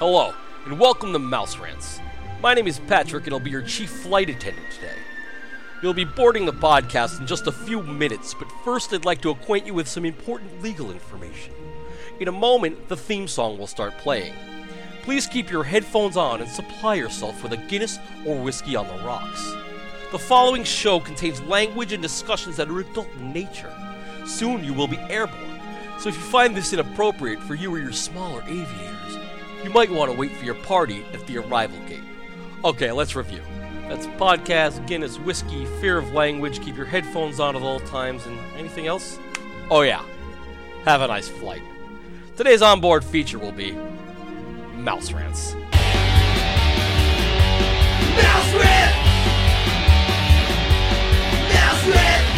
Hello, and welcome to Mouse Rants. My name is Patrick, and I'll be your chief flight attendant today. You'll be boarding the podcast in just a few minutes, but first I'd like to acquaint you with some important legal information. In a moment, the theme song will start playing. Please keep your headphones on and supply yourself with a Guinness or whiskey on the rocks. The following show contains language and discussions that are adult in nature. Soon you will be airborne, so if you find this inappropriate for you or your smaller aviators, you might want to wait for your party at the arrival gate. Okay, let's review. That's podcast, Guinness, whiskey, fear of language, keep your headphones on at all times, and anything else? Oh, yeah. Have a nice flight. Today's onboard feature will be Mouse Rants. Mouse Rant! Mouse Rant!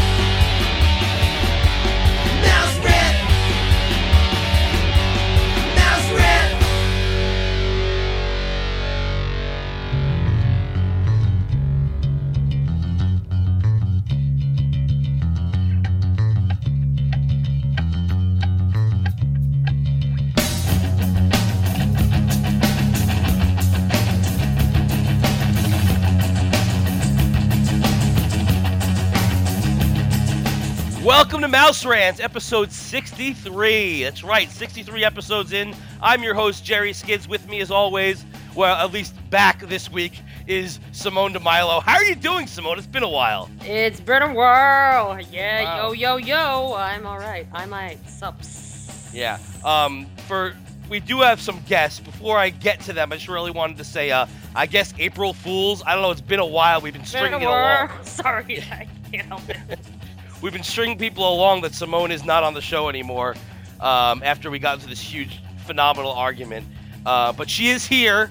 Mouse Rants, episode 63. That's right, 63 episodes in. I'm your host, Jerry Skids. With me, as always, well, at least back this week, is Simone DeMilo. How are you doing, Simone? It's been a while. It's been a while. Yeah, Wow. yo, yo, yo. I'm all right. I'm all right. Sups. Yeah. Um, for we do have some guests. Before I get to them, I just really wanted to say, uh, I guess April Fools. I don't know. It's been a while. We've been stringing it along. Sorry, I can't help it. We've been stringing people along that Simone is not on the show anymore um, after we got into this huge, phenomenal argument. Uh, but she is here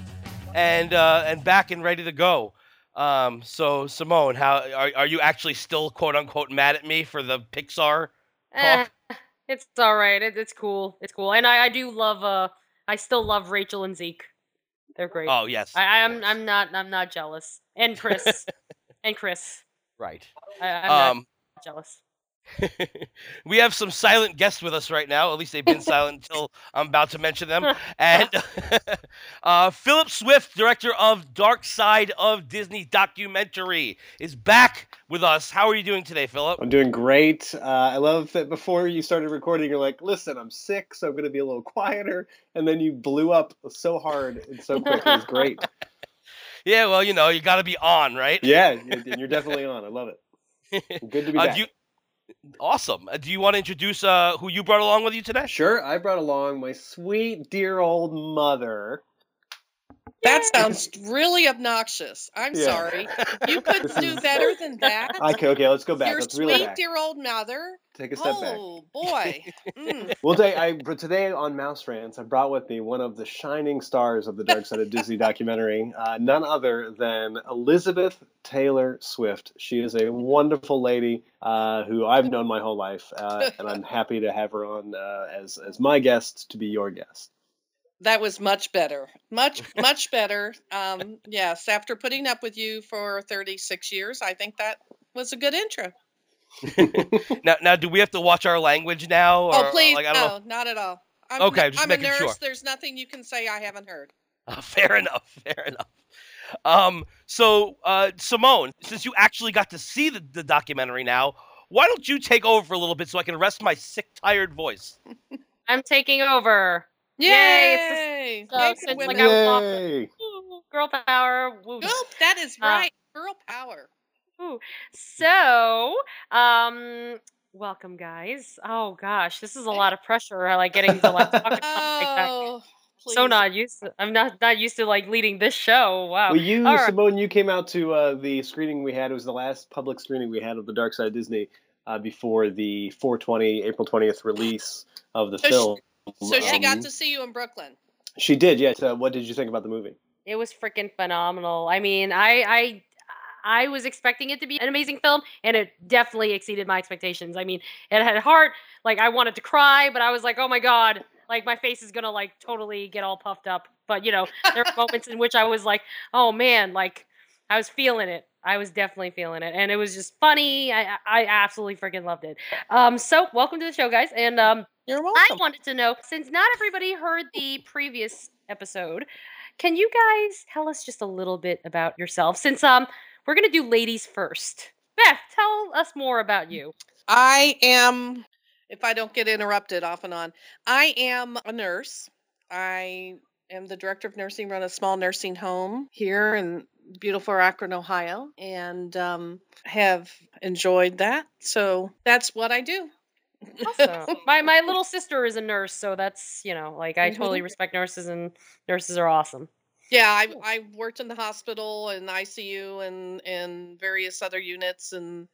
and uh, and back and ready to go. Um, so Simone, how are, are you actually still quote unquote mad at me for the Pixar? Eh, it's all right. It, it's cool. It's cool. And I, I do love. Uh, I still love Rachel and Zeke. They're great. Oh yes, I, I'm. yes. I'm not. I'm not jealous. And Chris. and Chris. right. I, I'm Um, jealous. we have some silent guests with us right now. At least they've been silent until I'm about to mention them. And uh, Philip Swift, director of Dark Side of Disney documentary, is back with us. How are you doing today, Philip? I'm doing great. Uh, I love that before you started recording, you're like, listen, I'm sick, so I'm going to be a little quieter. And then you blew up so hard and so quick. It was great. Yeah, well, you know, you got to be on, right? Yeah, and you're definitely on. I love it. Good to be Uh, back. you, awesome. Uh, do you want to introduce uh, who you brought along with you today? Sure, I brought along my sweet, dear old mother. That sounds really obnoxious. I'm Yeah. sorry. You couldn't This do is- better than that. Okay, okay, let's go back. Your let's sweet back. dear old mother. Take a step back. Oh boy. Mm. Well, today, I, but today on Mouse Rants, I brought with me one of the shining stars of the Dark Side of Disney documentary, uh, none other than Elizabeth Taylor Swift. She is a wonderful lady uh, who I've known my whole life, uh, and I'm happy to have her on uh, as as my guest to be your guest. That was much better. Much much better. Um, yes, after putting up with you for 36 years, I think that was a good intro. Now, now, do we have to watch our language now? Or, oh please, like, I don't know. no, not at all. I'm, Okay, n- just I'm a making nurse. sure. There's nothing you can say I haven't heard. Uh, fair enough. Fair enough. Um, so, uh, Simone, since you actually got to see the, the documentary now, why don't you take over for a little bit so I can rest my sick, tired voice? I'm taking over. Yay! Yay, so Yay since, like, women. I was off- Yay! Woo, Girl power. Woo. Girl, that is Uh, right. Girl power. So, um, welcome, guys. Oh gosh, this is a lot of pressure. I like getting to like talk about like that. Oh, So please. not used. To, I'm not not used to like leading this show. Wow. Well, you, All right. Simone, you came out to uh, the screening we had. It was the last public screening we had of the Dark Side of Disney uh, before the 420 April 20th release of the So she- film. So she got Um, to see you in Brooklyn. She did, yes. Uh, what did you think about the movie? It was freaking phenomenal. I mean, I I I was expecting it to be an amazing film, and it definitely exceeded my expectations. I mean, it had heart. Like I wanted to cry, but I was like, oh my god, like my face is gonna like totally get all puffed up. But you know, there were moments in which I was like, oh man, like I was feeling it. I was definitely feeling it, and it was just funny. I I I absolutely freaking loved it. Um, so welcome to the show, guys, and um. You're welcome. I wanted to know since not everybody heard the previous episode. Can you guys tell us just a little bit about yourself? Since um we're gonna do ladies first. Beth, tell us more about you. I am, if I don't get interrupted off and on, I am a nurse. I am the director of nursing, run a small nursing home here in beautiful Akron, Ohio, and um, have enjoyed that. So that's what I do. Awesome. my my little sister is a nurse, so that's you know like I totally mm-hmm. respect nurses and nurses are awesome. Yeah, I I worked in the hospital and ICU and and various other units and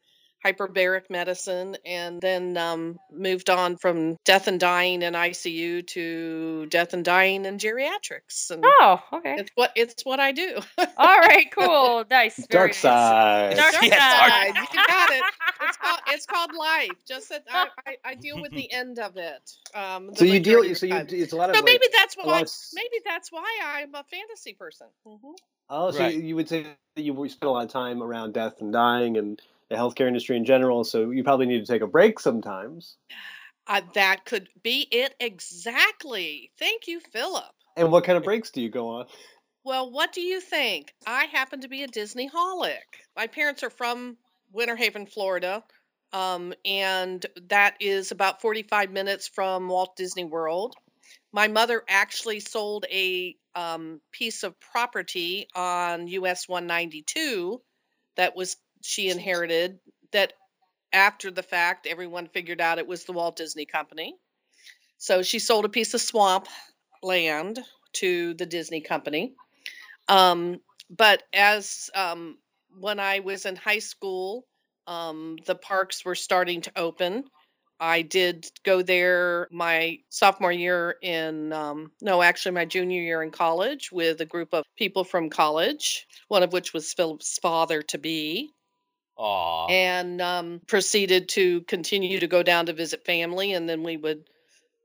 hyperbaric medicine and then um, moved on from death and dying in ICU to death and dying in geriatrics and Oh, okay. it's what it's what I do. All right, cool, nice. Dark side. Dark Yeah, side. dark- You got it. It's called it's called life. Just that I, I, I deal with the end of it. Um, So you deal. So you. It's a lot of. So like, maybe that's a why of maybe that's why I'm a fantasy person. hmm Oh, so Right. you, you would say that you spent a lot of time around death and dying and the healthcare industry in general. So you probably need to take a break sometimes. Uh, that could be it exactly. Thank you, Philip. And what kind of breaks do you go on? Well, what do you think? I happen to be a Disney holic. My parents are from Winter Haven, Florida, um, and that is about 45 minutes from Walt Disney World. My mother actually sold a um, piece of property on US 192 that was she inherited. That after the fact, everyone figured out it was the Walt Disney Company. So she sold a piece of swamp land to the Disney Company. Um, but as um, when I was in high school, um, the parks were starting to open. I did go there my sophomore year in, um, no, actually my junior year in college with a group of people from college, one of which was Philip's father to be, Aw. and um, proceeded to continue to go down to visit family. And then we would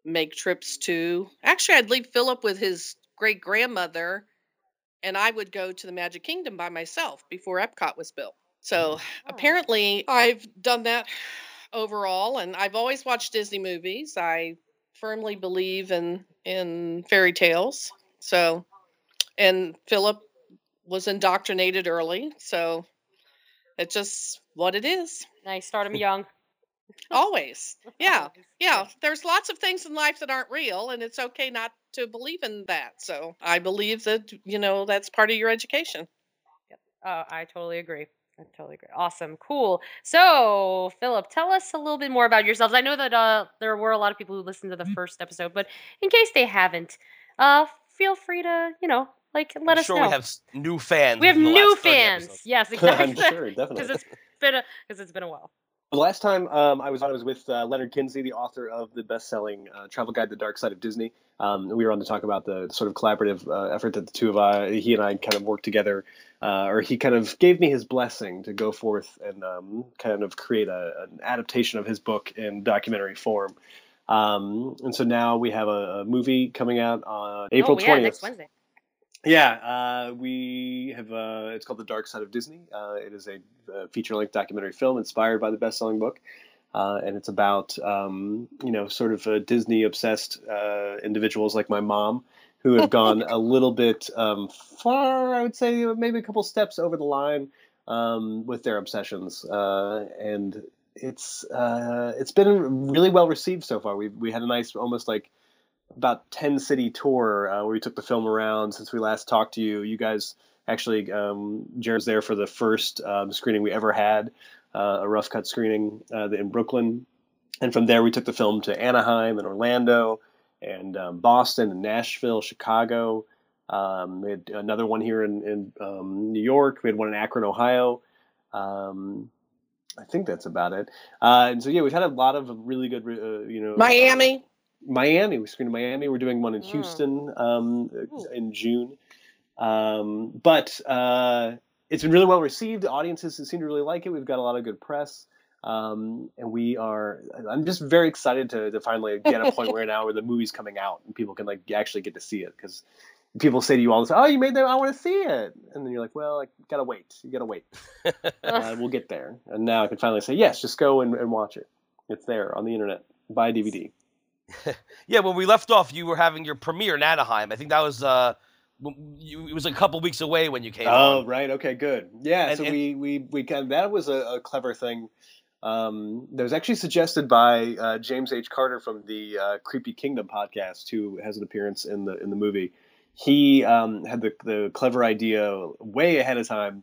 make trips to, actually, I'd leave Philip with his great grandmother and I would go to the Magic Kingdom by myself before Epcot was built. So apparently, I've done that overall, and I've always watched Disney movies. I firmly believe in in fairy tales. So, and Philip was indoctrinated early, so it's just what it is. Nice. Start them young. Always, yeah. Yeah, there's lots of things in life that aren't real, and it's okay not to believe in that. So I believe that, you know, that's part of your education. Oh, I totally agree. I totally agree. Awesome. Cool. So, Philip, tell us a little bit more about yourselves. I know that uh, there were a lot of people who listened to the first episode, but in case they haven't, uh, feel free to, you know, like let I'm us sure know. we have new fans. We have new fans. episodes. Yes, I'm exactly. sure, Because definitely. it's been a because it's been a while. The last time um, I was on, I was with uh, Leonard Kinsey, the author of the best-selling uh, travel guide, The Dark Side of Disney. Um, we were on to talk about the sort of collaborative uh, effort that the two of uh, he and I kind of worked together, uh, or he kind of gave me his blessing to go forth and um, kind of create a, an adaptation of his book in documentary form. Um, and so now we have a, a movie coming out on April oh, yeah, twentieth. next Wednesday. Yeah, uh, we have. Uh, it's called The Dark Side of Disney. Uh, it is a, uh feature-length documentary film inspired by the best-selling book, uh, and it's about um, you know sort of Disney-obsessed uh, individuals like my mom who have gone a little bit um, far. I would say maybe a couple steps over the line um, with their obsessions, uh, and it's uh, it's been really well received so far. We we had a nice almost like about 10 city tour uh, where we took the film around since we last talked to you. You guys actually, um, Jared's there for the first um, screening we ever had, uh, a rough cut screening uh, in Brooklyn. And from there, we took the film to Anaheim and Orlando and um, Boston and Nashville, Chicago. Um, we had another one here in, in um, New York. We had one in Akron, Ohio. Um, I think that's about it. Uh, and so, yeah, we've had a lot of really good, uh, you know, Miami. Miami. We screened in Miami. We're doing one in Mm. Houston um, in June. Um, but uh, it's been really well received. Audiences seem to really like it. We've got a lot of good press. Um, and we are, I'm just very excited to, to finally get a point where now where the movie's coming out and people can like actually get to see it. Because people say to you all the time, oh, you made that, I want to see it. And then you're like, well, I gotta wait. You gotta wait. uh, we'll get there. And now I can finally say, yes, just go and, and watch it. It's there on the internet. Buy a DVD. Yeah, when we left off, you were having your premiere in Anaheim. I think that was uh, you, it was a couple weeks away when you came. Oh, on. right. Okay, good. Yeah. And- so and- we we we kind of, that was a, a clever thing. Um, that was actually suggested by uh, James H. Carter from the uh, Creepy Kingdom podcast, who has an appearance in the in the movie. He um, had the the clever idea way ahead of time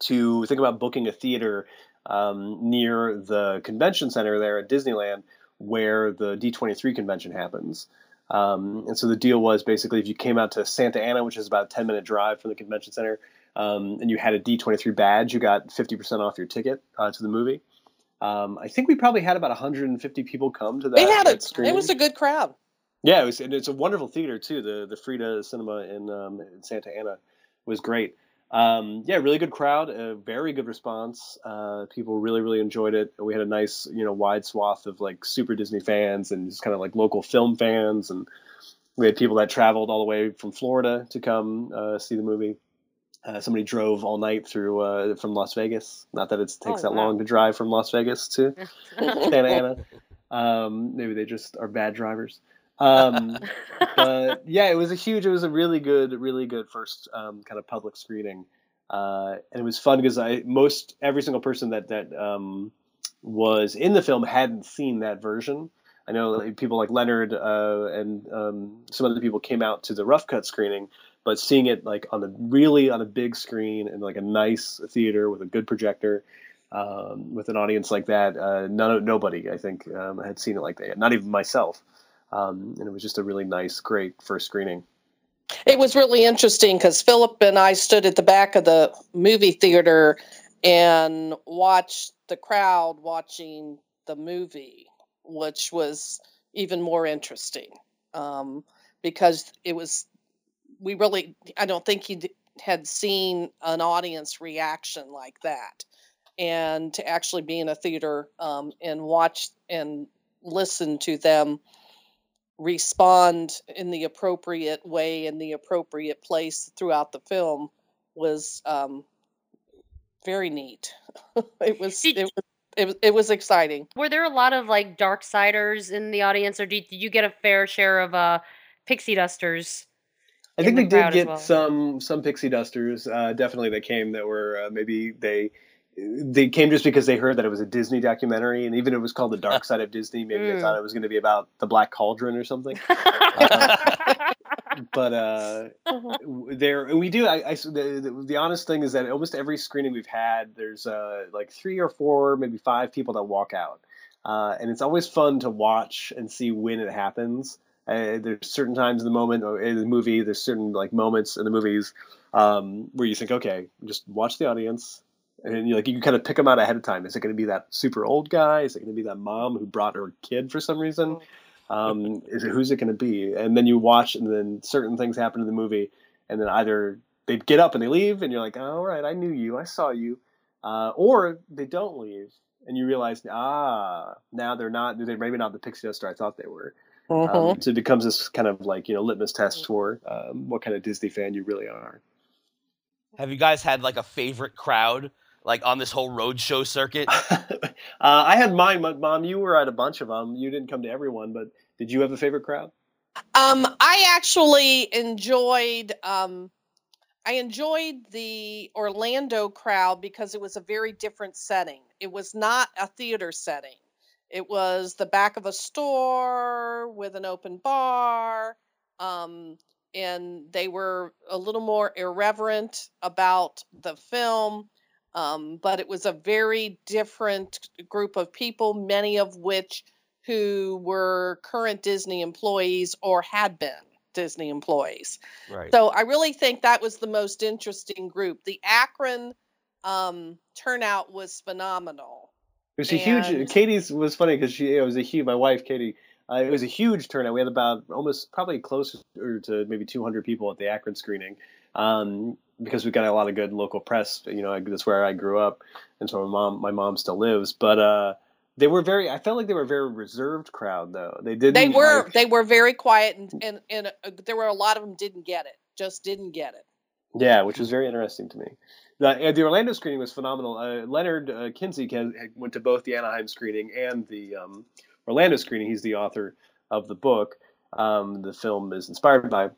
to think about booking a theater um, near the convention center there at Disneyland, where the D23 convention happens. Um, and so the deal was basically if you came out to Santa Ana, which is about a 10 minute drive from the convention center, um, and you had a D23 badge, you got 50% off your ticket uh, to the movie. Um, I think we probably had about 150 people come to that. They had it. It was a good crowd. Yeah, it was, and it's a wonderful theater too. The the Frida Cinema in, um, in Santa Ana was great. Um, yeah, really good crowd, a very good response. Uh, people really really enjoyed it. We had a nice you know wide swath of like super Disney fans and just kind of like local film fans, and we had people that traveled all the way from Florida to come uh, see the movie. Uh, somebody drove all night through uh, from Las Vegas. Not that it takes Oh, that wow. long to drive from Las Vegas to Santa Ana. Um, maybe they just are bad drivers. Um, but yeah, it was a huge, it was a really good, really good first um, kind of public screening, uh, and it was fun because I most every single person that that um, was in the film hadn't seen that version. I know like, people like Leonard uh, and um, some other people came out to the rough cut screening, but seeing it like on the really on a big screen and like a nice theater with a good projector. Um, with an audience like that, uh, none, nobody I think um, had seen it like that. Not even myself um, and it was just a really nice, great first screening. It was really interesting because Philip and I stood at the back of the movie theater and watched the crowd watching the movie, which was even more interesting um, because it was, we really, I don't think he had seen an audience reaction like that. And to actually be in a theater um, and watch and listen to them respond in the appropriate way in the appropriate place throughout the film was um, very neat. it was Did- it was it was it was exciting. Were there a lot of like dark siders in the audience, or did, did you get a fair share of uh, pixie dusters? I think the we did get well. some some pixie dusters, uh, definitely that came that were uh, maybe they they came just because they heard that it was a Disney documentary, and even if it was called The Dark Side of Disney, maybe they Mm. thought it was going to be about the Black Cauldron or something. but uh, there we do I, I the, the, the honest thing is that almost every screening we've had there's uh, like three or four maybe five people that walk out uh, and it's always fun to watch and see when it happens uh, there's certain times in the moment in the movie there's certain like moments in the movies um, where you think okay just watch the audience and you like you can kind of pick them out ahead of time is it going to be that super old guy is it going to be that mom who brought her kid for some reason um, is it who's it going to be? And then you watch, and then certain things happen in the movie, and then either they get up and they leave, and you're like, oh, all right, I knew you, I saw you, uh, or they don't leave, and you realize, ah, now they're not, they're maybe not the pixie duster I thought they were. Mhm. Um, so it becomes this kind of like you know litmus test for um, what kind of Disney fan you really are. Have you guys had like a favorite crowd like on this whole roadshow circuit? uh, I had mine, but mom, you were at a bunch of them. You didn't come to everyone, but did you have a favorite crowd? Um, I actually enjoyed um, I enjoyed the Orlando crowd because it was a very different setting. It was not a theater setting. It was the back of a store with an open bar. Um, and they were a little more irreverent about the film. Um, but it was a very different group of people, many of which who were current Disney employees or had been Disney employees. Right. So I really think that was the most interesting group. The Akron um, turnout was phenomenal. It was a huge. Katie's was funny because she it was a huge. My wife Katie. Uh, it was a huge turnout. We had about almost probably closer to maybe 200 people at the Akron screening, um, because we got a lot of good local press. You know, that's where I grew up, and so my mom my mom still lives. But uh, they were very. I felt like they were a very reserved crowd, though. They didn't. They were like- they were very quiet and and, and uh, there were a lot of them didn't get it. Just didn't get it. Yeah, which was very interesting to me. The, uh, the Orlando screening was phenomenal. Uh, Leonard uh, Kinsey had went to both the Anaheim screening and the um, Orlando screening. He's the author of the book. Um, the film is inspired by,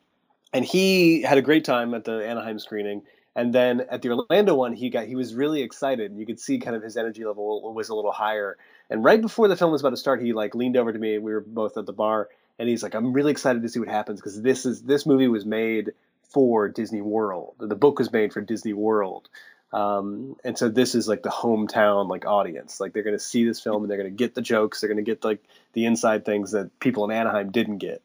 and he had a great time at the Anaheim screening. And then at the Orlando one, he got he was really excited. You could see kind of his energy level was a little higher. And right before the film was about to start, he like leaned over to me. We were both at the bar, and he's like, "I'm really excited to see what happens because this is this movie was made for Disney World. The book was made for Disney World." Um, and so this is like the hometown like audience. Like they're going to see this film and they're going to get the jokes. They're going to get like the inside things that people in Anaheim didn't get.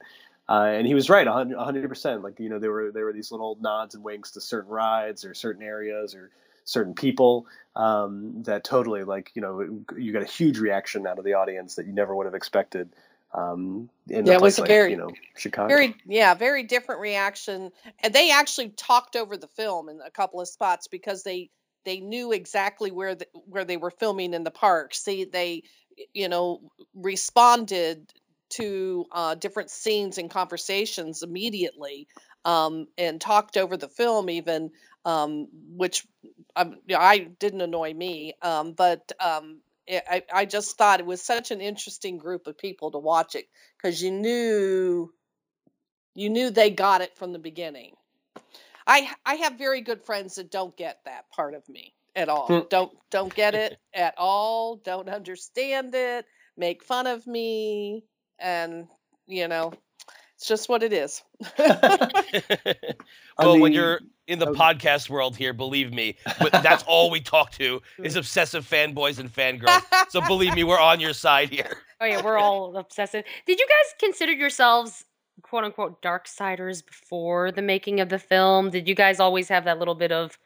Uh, and he was right, 100 percent. Like you know, there were there were these little nods and winks to certain rides or certain areas or certain people um, that totally like you know you got a huge reaction out of the audience that you never would have expected. Um, in Yeah, a it was a like, very- you know Chicago. Very, yeah, very different reaction. And they actually talked over the film in a couple of spots because they they knew exactly where the, where they were filming in the park. See, they you know responded to uh, different scenes and conversations immediately um, and talked over the film even um, which um, yeah, I didn't annoy me um, but um, it, I, I just thought it was such an interesting group of people to watch it because you knew you knew they got it from the beginning. I I have very good friends that don't get that part of me at all. Hmm. don't don't get it at all. Don't understand it. Make fun of me, and you know, it's just what it is. well, when you're in the oh. podcast world here, believe me, but that's all we talk to is obsessive fanboys and fangirls. So believe me, we're on your side here. Oh yeah, we're all obsessive. Did you guys consider yourselves quote unquote dark siders before the making of the film? Did you guys always have that little bit of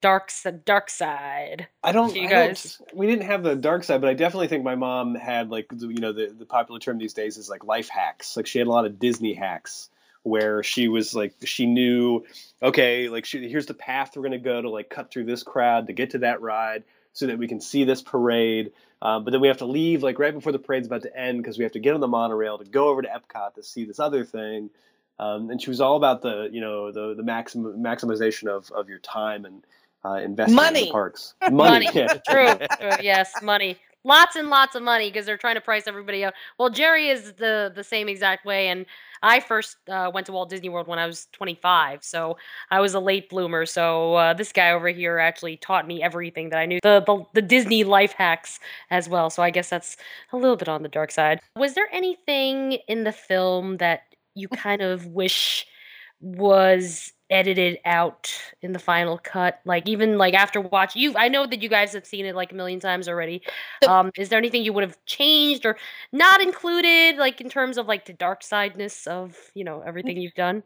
dark dark side? I don't. You I don't- we didn't have the dark side, but I definitely think my mom had like you know the the popular term these days is like life hacks. Like she had a lot of Disney hacks where she was like she knew okay like she, here's the path we're gonna go to like cut through this crowd to get to that ride so that we can see this parade. Uh, but then we have to leave like right before the parade's about to end because we have to get on the monorail to go over to Epcot to see this other thing. Um, and she was all about the you know the the maxim, maximization of, of your time and uh, investment in Money. the parks. Money. yeah. True. True. Yes, money. Lots and lots of money because they're trying to price everybody out. Well, Jerry is the the same exact way, and I first uh, went to Walt Disney World when I was 25, so I was a late bloomer. So uh, this guy over here actually taught me everything that I knew, the, the the Disney life hacks as well. So I guess that's a little bit on the dark side. Was there anything in the film that you kind of wish was edited out in the final cut like even like after watch you i know that you guys have seen it like a million times already um is there anything you would have changed or not included like in terms of like the dark sideness of you know everything you've done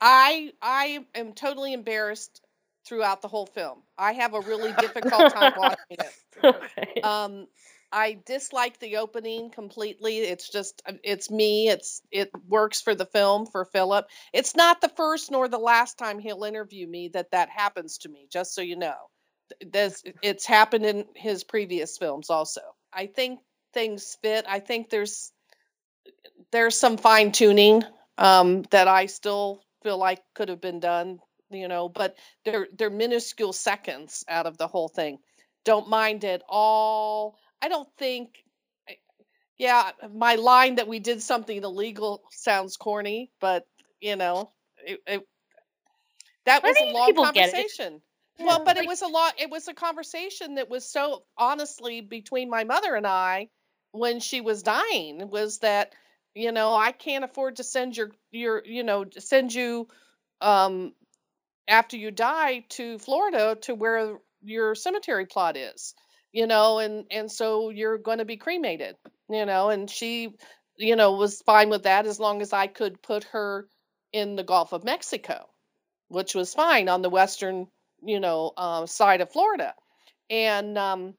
I I am totally embarrassed throughout the whole film. I have a really difficult time watching it. okay Um, I dislike the opening completely. It's just uh, it's me. It's it works for the film for Philip. It's not the first nor the last time he'll interview me that that happens to me. Just so you know, this it's happened in his previous films also. I think things fit. I think there's there's some fine tuning um, that I still feel like could have been done. You know, but they're they're minuscule seconds out of the whole thing. Don't mind it all. I don't think. Yeah, my line that we did something illegal sounds corny, but you know, it, it that was a long conversation. Well, Yeah, but it was a lot. It was a conversation that was so honestly between my mother and I when she was dying. Was that you know I can't afford to send your your you know send you um after you die to Florida to where your cemetery plot is you know and and so you're going to be cremated you know and she you know was fine with that as long as I could put her in the Gulf of Mexico which was fine on the western you know uh, side of Florida. And um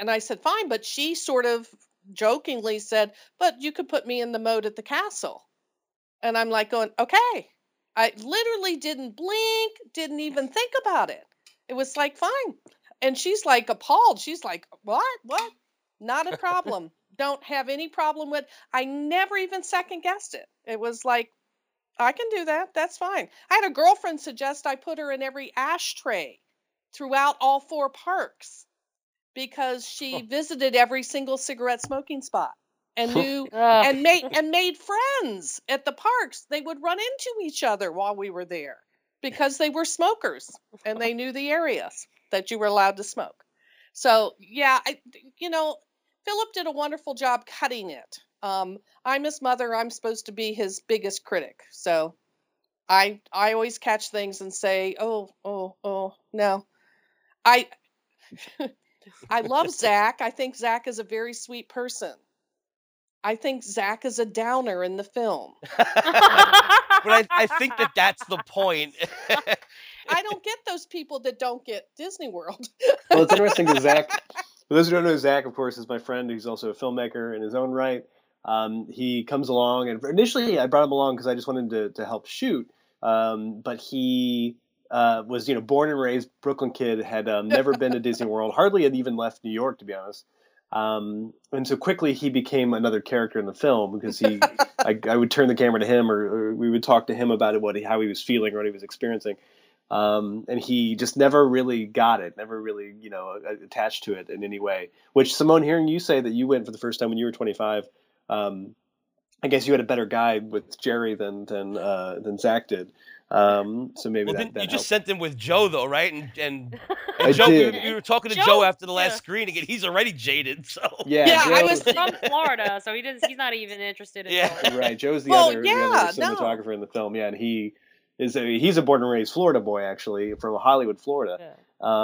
and I said fine but she sort of jokingly said but you could put me in the moat at the castle. And I'm like going okay. I literally didn't blink didn't even think about it. It was like fine and she's like appalled. She's like what? What? Not a problem. Don't have any problem with i never even second guessed it. It was like i can do that. That's fine. I had a girlfriend suggest i put her in every ashtray throughout all four parks because she oh. visited every single cigarette smoking spot and knew and made and made friends at the parks. They would run into each other while we were there because they were smokers and they knew the areas that you were allowed to smoke. So yeah, I you know Philip did a wonderful job cutting it. Um, I'm his mother. I'm supposed to be his biggest critic. So I I always catch things and say, oh oh oh no, I I love Zach. I think Zach is a very sweet person. I think Zach is a downer in the film. but I, I think that that's the point. I don't get those people that don't get Disney World. Well, it's interesting because Zach, for those who don't know, Zach, of course, is my friend. He's also a filmmaker in his own right. Um, he comes along, and initially I brought him along because I just wanted to, to help shoot. Um, but he uh, was, you know, born and raised Brooklyn kid, had um, never been to Disney World, hardly had even left New York, to be honest. Um, and so quickly he became another character in the film because he, I, I would turn the camera to him, or, or we would talk to him about it, what he, how he was feeling or what he was experiencing. Um, and he just never really got it, never really, you know, attached to it in any way. Which Simone, hearing you say that you went for the first time when you were 25, um, I guess you had a better guide with Jerry than than uh, than Zach did. Um, so maybe well, that, didn't- that you just sent him with Joe though, right? And and, and Joe, you, did. you were talking to Joe- Joe, after the last yeah. screening, and he's already jaded. So Yeah, Yeah, I was- from Florida, so he does. He's not even interested in. Yeah. film. right. Joe's the Well, other, the yeah, other no. cinematographer in the film. Yeah, and he is a, he's a born and raised Florida boy actually from Hollywood, Florida. Yeah.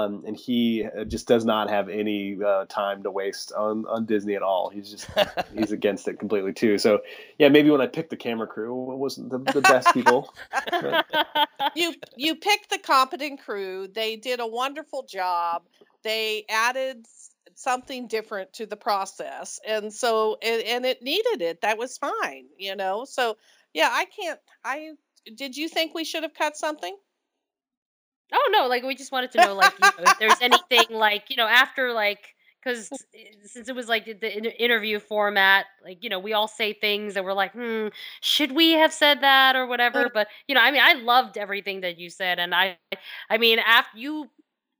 um, and he uh, just does not have any uh, time to waste on, on Disney at all. He's just he's against it completely too. So yeah, maybe when I picked the camera crew, it wasn't the, the best people. But you you picked the competent crew. They did a wonderful job. They added something different to the process, and so and, and it needed it. That was fine, you know. So yeah, I can't. I did you think we should have cut something? Oh no, like we just wanted to know, like, you know, if there's anything like, you know, after like, because since it was like the- the interview format, like, you know, we all say things that we're like, hmm, should we have said that or whatever? But you know, I mean, I loved everything that you said, and I, I mean, after you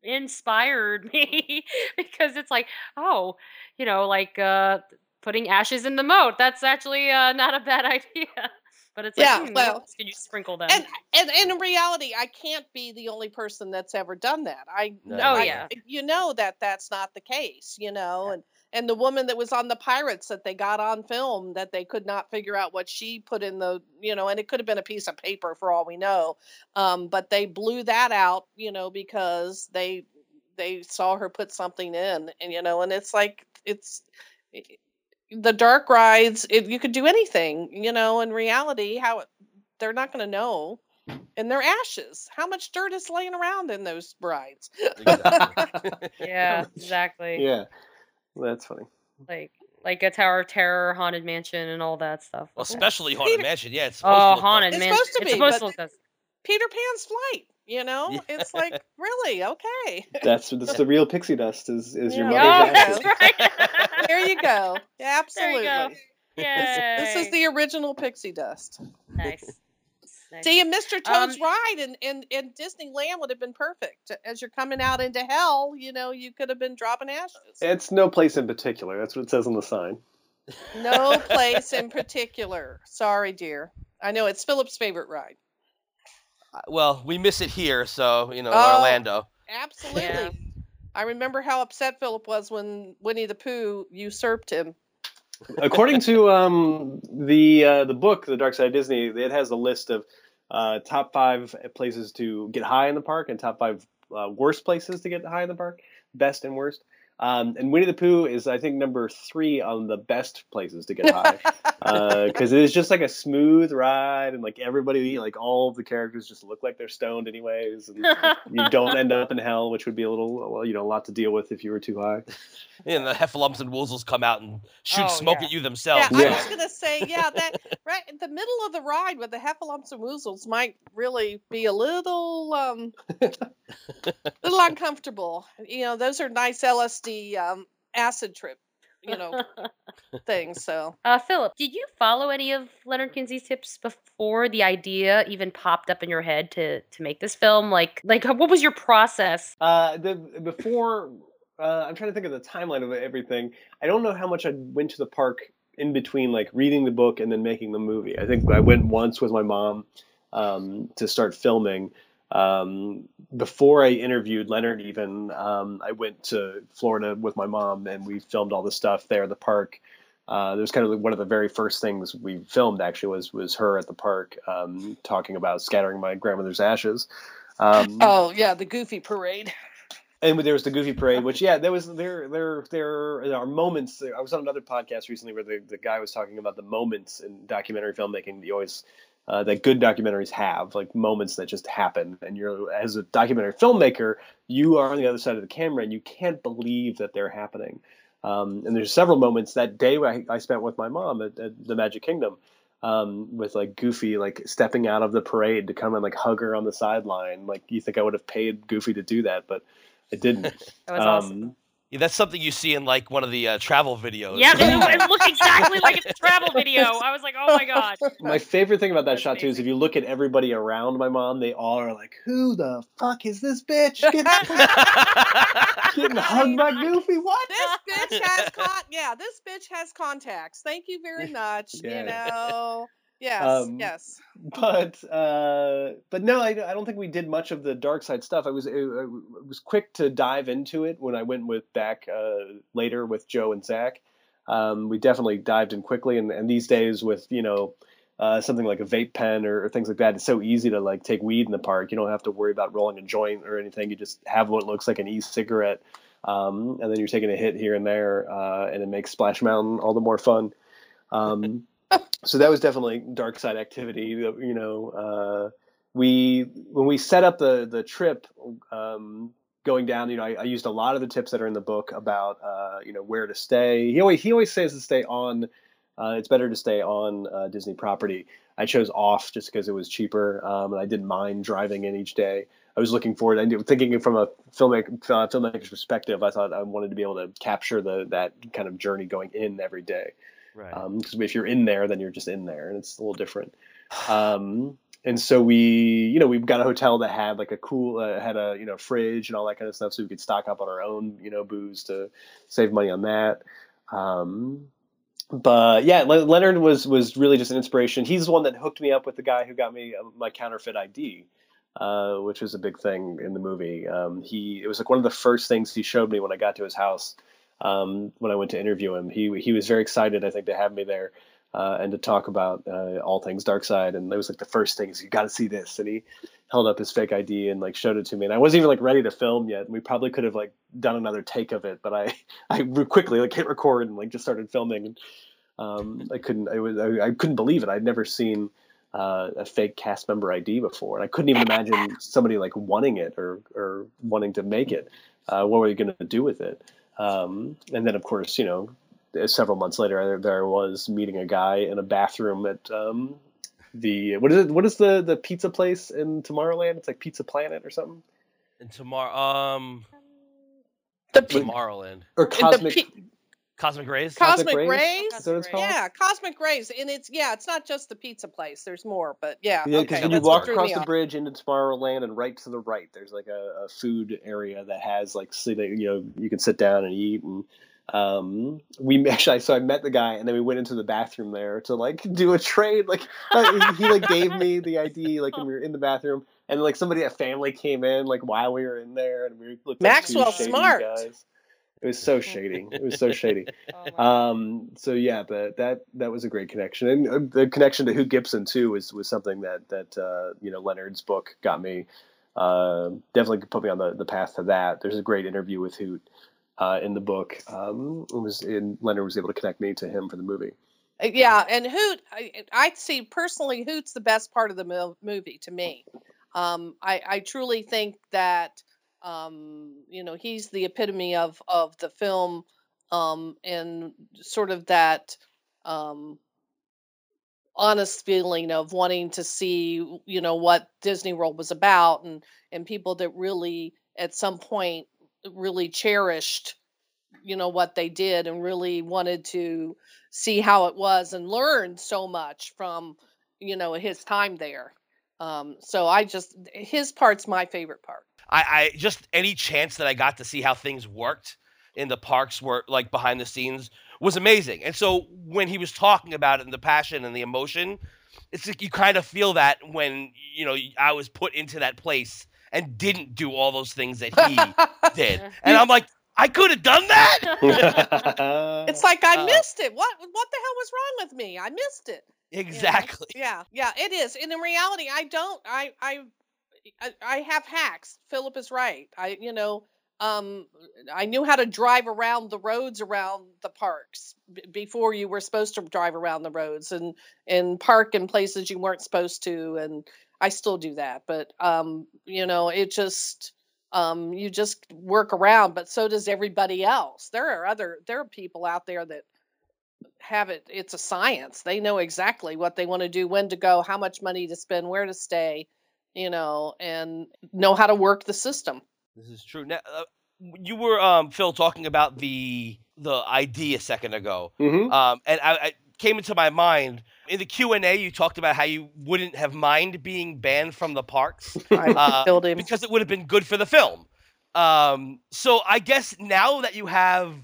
inspired me because it's like, oh, you know, like uh putting ashes in the moat. That's actually uh not a bad idea. But it's like, Yeah, hmm, well, can you sprinkle them? And, and and in reality, I can't be the only person that's ever done that. I No. Oh, I- yeah. you know that that's not the case, you know, and and the woman that was on the pirates that they got on film that they could not figure out what she put in the you know and it could have been a piece of paper for all we know um, but they blew that out you know because they they saw her put something in and you know and it's like it's i- the dark rides it, you could do anything you know in reality how it, they're not going to know and they're ashes how much dirt is laying around in those rides Exactly. yeah, exactly. yeah, that's funny. like like a Tower of Terror, Haunted Mansion, and all that stuff. well, especially Haunted Peter- Mansion. Yeah, it's supposed to oh, look dark. Haunted It's Mansion. supposed to it's be, supposed to look. Peter pan's flight you know Yeah. it's like really okay That's that's the real pixie dust. Is is your Yeah. Oh, ashes. that's right. there you go There absolutely you go. Yay. this is the original pixie dust nice. nice. see and mr toad's Um, ride in, in, in disneyland would have been perfect as you're coming out into hell you know you could have been dropping ashes It's no place in particular. That's what it says on the sign. no place in particular sorry dear i know it's philip's favorite ride Well, we miss it here, so you know, in Oh. Orlando. absolutely Yeah. i remember how upset philip was when winnie the pooh usurped him According to um, the uh, the book, The Dark Side of Disney, it has a list of uh, top five places to get high in the park and top five uh, worst places to get high in the park, best and worst. Um, and Winnie the Pooh is, I think, number three on the best places to get high because it is just like a smooth ride, and like everybody, like all of the characters, just look like they're stoned anyways, and you don't end up in hell, which would be a little, well, you know, a lot to deal with if you were too high. And the heffalumps and woozles come out and shoot Oh, smoke yeah. at you themselves. Yeah, themselves. I was gonna say, yeah, that right in the middle of the ride with the heffalumps and woozles might really be a little um little uncomfortable. You know, those are nice LSD um acid trip, you know, things. So Uh, Philip, did you follow any of Leonard Kinsey's tips before the idea even popped up in your head to to make this film? Like, like what was your process? Uh, the before uh, I'm trying to think of the timeline of everything. I don't know how much I went to the park in between like reading the book and then making the movie. I think I went once with my mom um, to start filming. Um, before I interviewed Leonard, even um, I went to Florida with my mom and we filmed all the stuff there at the park. Uh, it was kind of one of the very first things we filmed actually was was her at the park um, talking about scattering my grandmother's ashes. Um, Oh yeah, the Goofy parade. and there was the Goofy Parade, which yeah, there was there there there are moments. I was on another podcast recently where the, the guy was talking about the moments in documentary filmmaking that you always uh, that good documentaries have, like moments that just happen. And you're as a documentary filmmaker, you are on the other side of the camera and you can't believe that they're happening. Um, and there's several moments that day I, I spent with my mom at, at the Magic Kingdom um, with like Goofy like stepping out of the parade to come and like hug her on the sideline. Like you think I would have paid Goofy to do that, but I didn't. That was awesome. Yeah, that's something you see in like one of the uh, travel videos. Yeah, it, it looked exactly like a travel video. I was like, oh my god. My favorite thing about that That's shot too is if you look at everybody around my mom, they all are like, "Who the fuck is this bitch? Get, getting hugged by Goofy? What?" This bitch has con. Yeah, this bitch has contacts. Thank you very much. Yeah. You know. Yes. Um, yes. But uh, but no, I, I don't think we did much of the dark side stuff. I was I was quick to dive into it when I went with back uh, later with Joe and Zach. Um, we definitely dived in quickly, and, and these days with you know uh, something like a vape pen or, or things like that, it's so easy to like take weed in the park. You don't have to worry about rolling a joint or anything. You just have what looks like an e-cigarette, um, and then you're taking a hit here and there, uh, and it makes Splash Mountain all the more fun. So that was definitely dark side activity. You know, uh, we when we set up the the trip um, going down, you know, I, I used a lot of the tips that are in the book about uh, you know where to stay. He always he always says to stay on. Uh, it's better to stay on uh, Disney property. I chose off just because it was cheaper, um, and I didn't mind driving in each day. I was looking forward. I knew, thinking from a filmmaker filmmaker's perspective. I thought I wanted to be able to capture the that kind of journey going in every day right. because if you're in there, then you're just in there, and it's a little different. Um, and so we, you know, we've got a hotel that had like a cool, uh, had a you know fridge and all that kind of stuff, so we could stock up on our own, you know, booze to save money on that. Um, but yeah, Le- Leonard was was really just an inspiration. He's the one that hooked me up with the guy who got me uh, my counterfeit ID. Uh, which was a big thing in the movie. Um, he it was like one of the first things he showed me when I got to his house um, when I went to interview him. He he was very excited, I think, to have me there uh, and to talk about uh, all things dark side. And it was like the first things you got to see this. And he held up his fake ID and like showed it to me. And I wasn't even like ready to film yet. And We probably could have like done another take of it, but I I quickly like hit record and like just started filming. And um, I couldn't I was I, I couldn't believe it. I'd never seen. Uh, a fake cast member ID before, and I couldn't even imagine somebody like wanting it or or wanting to make it. Uh, what were you going to do with it? Um, and then, of course, you know, uh, several months later, there, there was meeting a guy in a bathroom at um, the what is it? What is the the pizza place in Tomorrowland? It's like Pizza Planet or something, and tomorrow, um, The pe- Tomorrowland, or the Cosmic pe- Cosmic Rays. Cosmic Rays? Rays. Is that what it's called? Yeah, Cosmic Rays, and it's yeah, it's not just the pizza place. There's more, but yeah. Yeah, okay, because when you that's walk across me the off. bridge into Tomorrowland and right to the right, there's like a, a food area that has like so that, you know you can sit down and eat and um we actually so I met the guy and then we went into the bathroom there to like do a trade like uh, he like gave me the ID like when we were in the bathroom and like somebody a family came in like while we were in there and we looked like two Maxwell shady Smart. guys. It was so shady. It was so shady. Oh my Um, so yeah, but that that was a great connection, and uh, the connection to Hoot Gibson too was was something that that uh, you know Leonard's book got me. Uh, definitely put me on the, the path to that. There's a great interview with Hoot uh, in the book. Um, it was and Leonard was able to connect me to him for the movie. Uh, Yeah, and Hoot, I, I see personally, Hoot's the best part of the movie to me. Um, I, I truly think that, um, you know, he's the epitome of of the film, um, and sort of that um, honest feeling of wanting to see, you know, what Disney World was about, and and people that really, at some point, really cherished, you know, what they did, and really wanted to see how it was and learn so much from you know his time there. Um so i just his part's my favorite part I, I just any chance that I got to see how things worked in the parks were like behind the scenes was amazing. And so when he was talking about it and the passion and the emotion, it's like you kind of feel that when you know I was put into that place and didn't do all those things that he did, and I'm like, I could have done that. It's like I Uh, missed it. What what the hell was wrong with me? I missed it. you know? exactly. Yeah, yeah, it is. And in reality, I don't. I I I, have hacks. Philip is right. I you know um I knew how to drive around the roads around the parks b- before you were supposed to drive around the roads and and park in places you weren't supposed to and I still do that. But um you know it just um you just work around. But so does everybody else. There are other there are people out there that have it it's a science they know exactly what they want to do when to go how much money to spend where to stay you know and know how to work the system This is true. Now, uh, you were um, Phil talking about the the idea a second ago, hmm um, and I, I came into my mind in the Q and A. You talked about how you wouldn't have mind being banned from the parks uh, because it would have been good for the film. Um, so I guess now that you have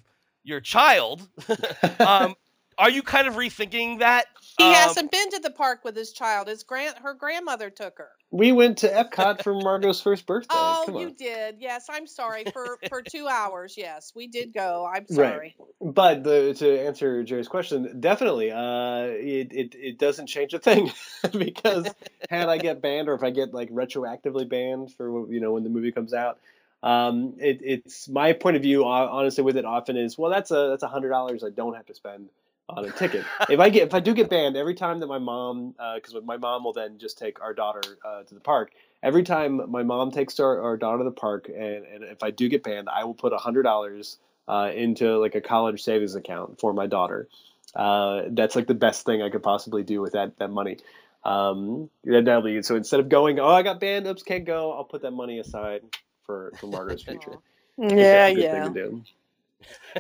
your child, um, are you kind of rethinking that? He Um, hasn't been to the park with his child his grand her grandmother took her We went to Epcot for Margot's first birthday. oh you did yes i'm sorry for for two hours yes we did go i'm sorry. Right. But the, to answer Jerry's question, definitely, uh, it, it it doesn't change a thing because had I get banned or if I get like retroactively banned for you know when the movie comes out, um, it, it's my point of view. Honestly, with it often is well, that's a that's a hundred dollars I don't have to spend on a ticket. if I get if I do get banned every time that my mom because my mom will then just take our daughter uh, to the park. Every time my mom takes our, our daughter to the park, and, and if I do get banned, I will put a hundred dollars uh, into like a college savings account for my daughter. Uh, that's like the best thing I could possibly do with that that money. Um, that- that'll be so instead of going, oh, I got banned, oops, can't go. I'll put that money aside for for Margot's future. yeah It's a good yeah thing to do.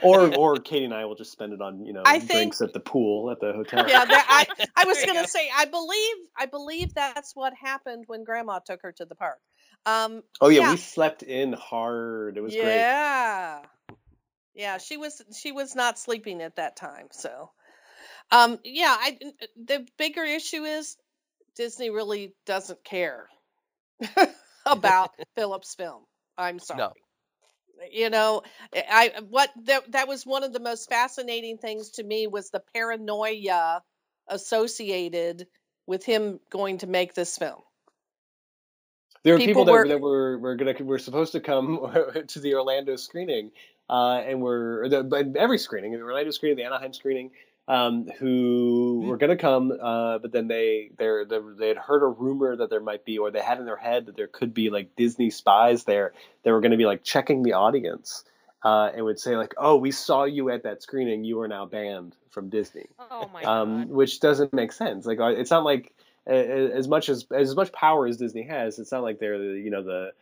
Or or Katie and I will just spend it on you know I think- drinks at the pool at the hotel. yeah that, i i was gonna go. say i believe i believe that's what happened when grandma took her to the park um Oh yeah, Yeah. we slept in hard. It was great. yeah. Yeah, she was she was not sleeping at that time. So um yeah, I the bigger issue is Disney really doesn't care about Philip's film. I'm sorry. No. You know, I what that that was one of the most fascinating things to me was the paranoia associated with him going to make this film. There were People people, that, were- that were were gonna were supposed to come to the Orlando screening, uh, and were the, but every screening, the Orlando screening, the Anaheim screening, um, who were gonna come, uh, but then they they they had heard a rumor that there might be, or they had in their head that there could be like Disney spies there that were gonna be like checking the audience, uh, and would say like, oh, we saw you at that screening, you are now banned from Disney Oh my um, god. which doesn't make sense. Like, uh, it's not like a- a- as much as as much power as Disney has. It's not like they're the you know the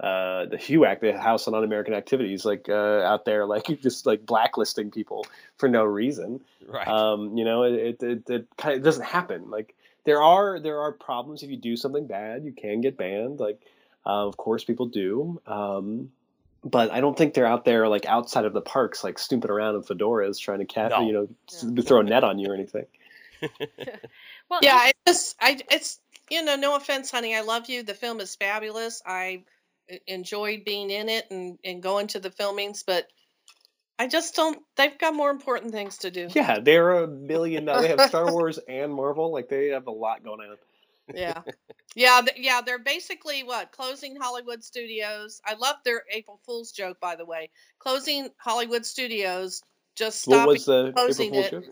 uh, the HUAC, the House on Un-American Activities, like uh, out there, like just like blacklisting people for no reason. Right. Um, you know, it it, it kind of doesn't happen. Like there are there are problems if you do something bad, you can get banned. Like uh, of course people do. Um, but I don't think they're out there like outside of the parks, like snooping around in fedoras, trying to cat, No. you know, s- throw a net on you or anything. Well, Yeah, it's just I it's you know, no offense, honey. I love you. The film is fabulous. I enjoyed being in it and, and going to the filmings, but I just don't they've got more important things to do. Yeah, they're a billion. They have Star Wars and Marvel. Like they have a lot going on. Yeah. Yeah, th- yeah, they're basically what? Closing Hollywood studios. I love their April Fool's joke by the way. Closing Hollywood studios just What stopping was the April closing Fool's it. joke?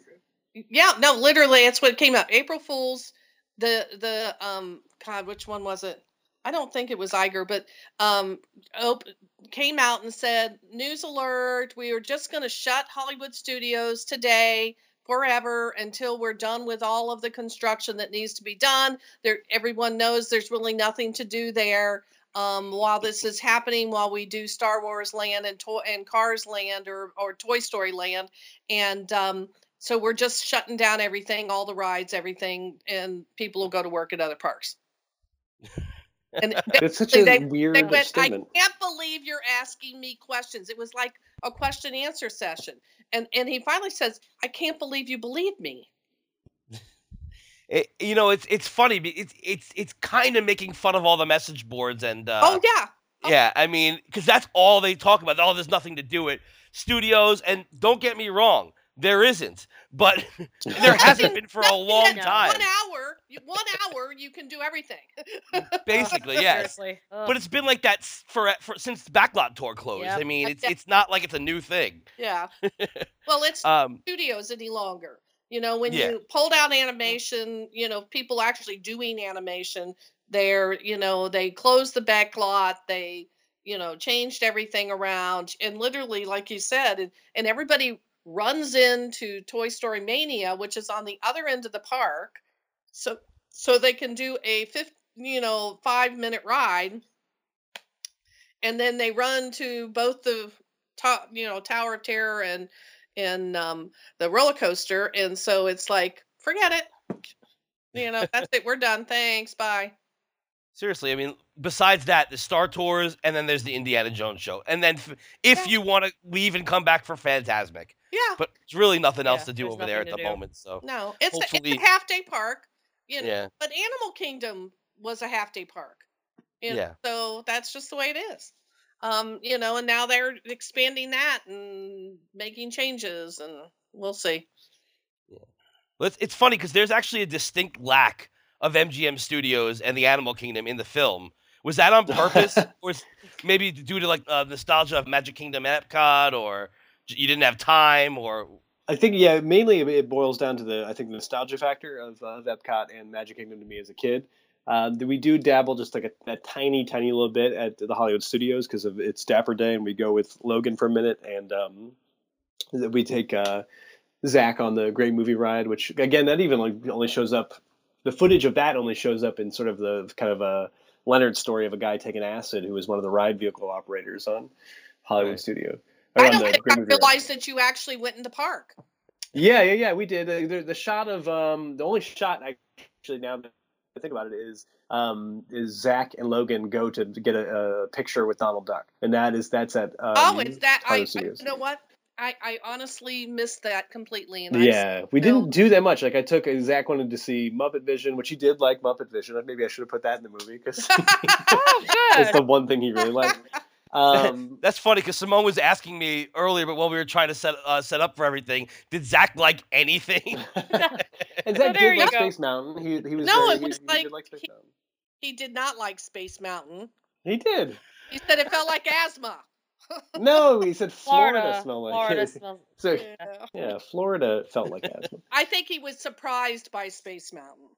Yeah, no, literally, it's what came out. April Fools. The the um God, which one was it? I don't think it was Iger, but um, op- came out and said, "News alert: We are just going to shut Hollywood studios today." Forever until we're done with all of the construction that needs to be done. There, everyone knows there's really nothing to do there. Um, while this is happening, while we do Star Wars Land and to- and Cars Land or or Toy Story Land, and um, so we're just shutting down everything, all the rides, everything, and people will go to work at other parks. And It's such a they, weird they went, I can't believe you're asking me questions. It was like a question answer session. And and he finally says, I can't believe you believe me. It, you know, it's it's funny. It's it's it's kind of making fun of all the message boards and uh, oh yeah. oh. yeah. I mean, because that's all they talk about. Oh, there's nothing to do with studios. And don't get me wrong, there isn't. But there hasn't been for a long time. One hour, one hour, you can do everything. Basically, yes. Seriously. But it's been like that for, for since the backlot tour closed. Yep. I mean, it's it's not like it's a new thing. yeah. Well, it's Um, studios any longer. You know, when Yeah. you pulled out animation, you know, people actually doing animation, they're, you know, they closed the back lot, they, you know, changed everything around. And literally, like you said, and, and everybody runs into Toy Story Mania, which is on the other end of the park. So so they can do a fifth, you know, five minute ride. And then they run to both the top, you know, Tower of Terror and and um, the roller coaster, and so it's like, forget it. You know, that's it. We're done. Thanks. Bye. seriously, I mean, besides that, the Star Tours, and then there's the Indiana Jones show, and then f- if Yeah. you want to leave and come back for Fantasmic, Yeah. but it's really nothing else Yeah, to do over there at the do. moment. So No, it's a, it's a half day park. You know, yeah, but Animal Kingdom was a half day park. You know, Yeah. So that's just the way it is. Um, you know, and now they're expanding that and making changes, and we'll see. Well, it's, it's funny because there's actually a distinct lack of MGM Studios and the Animal Kingdom in the film. Was that on purpose, or maybe due to like uh, nostalgia of Magic Kingdom Epcot, or you didn't have time, or I think yeah, mainly it- boils down to the I think the nostalgia factor of, uh, of Epcot and Magic Kingdom to me as a kid. Um, we do dabble just like a, a tiny, tiny little bit at the Hollywood Studios because of it's Dapper Day, and we go with Logan for a minute, and um, we take uh, Zach on the Great Movie Ride, which again that even like only shows up. The footage of that only shows up in sort of the kind of a Leonard story of a guy taking acid who was one of the ride vehicle operators on Hollywood Right. Studio. I on don't think I realized that you actually went in the park. Yeah, yeah, yeah. We did. Uh, the, the shot of um, the only shot I actually now that I think about it is um, is Zach and Logan go to get a, a picture with Donald Duck, and that is that's at um, oh, is that I, I? You know what? I, I honestly missed that completely. And Yeah, we didn't do that much. Like I took Zach wanted to see Muppet Vision, which he did like Muppet Vision. Maybe I should have put that in the movie because oh, it's the one thing he really liked. Um, that's funny because Simone was asking me earlier, but while we were trying to set uh, set up for everything, did Zach like anything? and Zach there did you like go. Space Mountain. He he was No, very, it was he, he like did like Space he- Mountain. he did not like Space Mountain. He did. He said it felt like asthma. No, he said Florida, Florida. smelled like Florida it. smells. So Yeah. yeah, Florida felt like asthma. I think he was surprised by Space Mountain.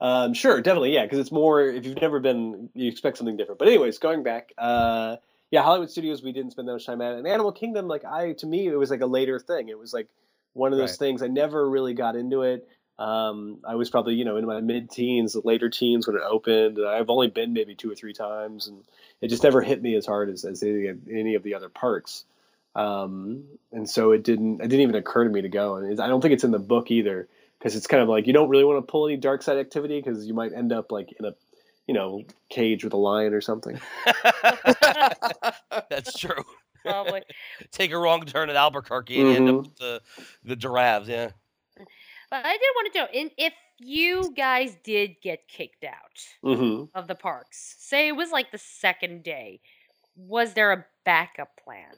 Um, sure, definitely, yeah, because it's more. If you've never been, you expect something different. But anyways, going back, uh, yeah, Hollywood Studios, we didn't spend that much time at, and Animal Kingdom, like I, to me, it was like a later thing. It was like one of those Right. things. I never really got into it. Um, I was probably, you know, in my mid-teens, later teens when it opened. And I've only been maybe two or three times, and it just never hit me as hard as, as any, of- any of the other parks. Um, and so it didn't. It didn't even occur to me to go, and I don't think it's in the book either because it's kind of like you don't really want to pull any dark side activity because you might end up like in a you know cage with a lion or something that's true. Probably. Take a wrong turn at Albuquerque and you end up Mhm. with the the giraffes. Yeah. But I did want to know in, if you guys did get kicked out hmm of the parks, say it was like the second day, was there a backup plan?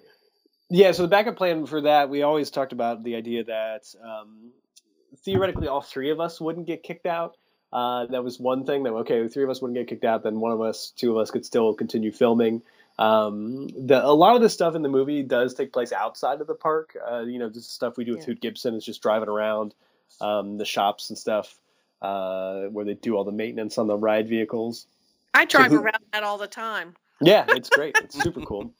yeah so the backup plan for that we always talked about the idea that um, theoretically all three of us wouldn't get kicked out uh, that was one thing that okay the three of us wouldn't get kicked out then one of us two of us could still continue filming um, the, a lot of the stuff in the movie does take place outside of the park uh, you know this is stuff we do with Yeah. Hoot Gibson is just driving around um, the shops and stuff uh, where they do all the maintenance on the ride vehicles I drive who- around that all the time. yeah, it's great. It's super cool.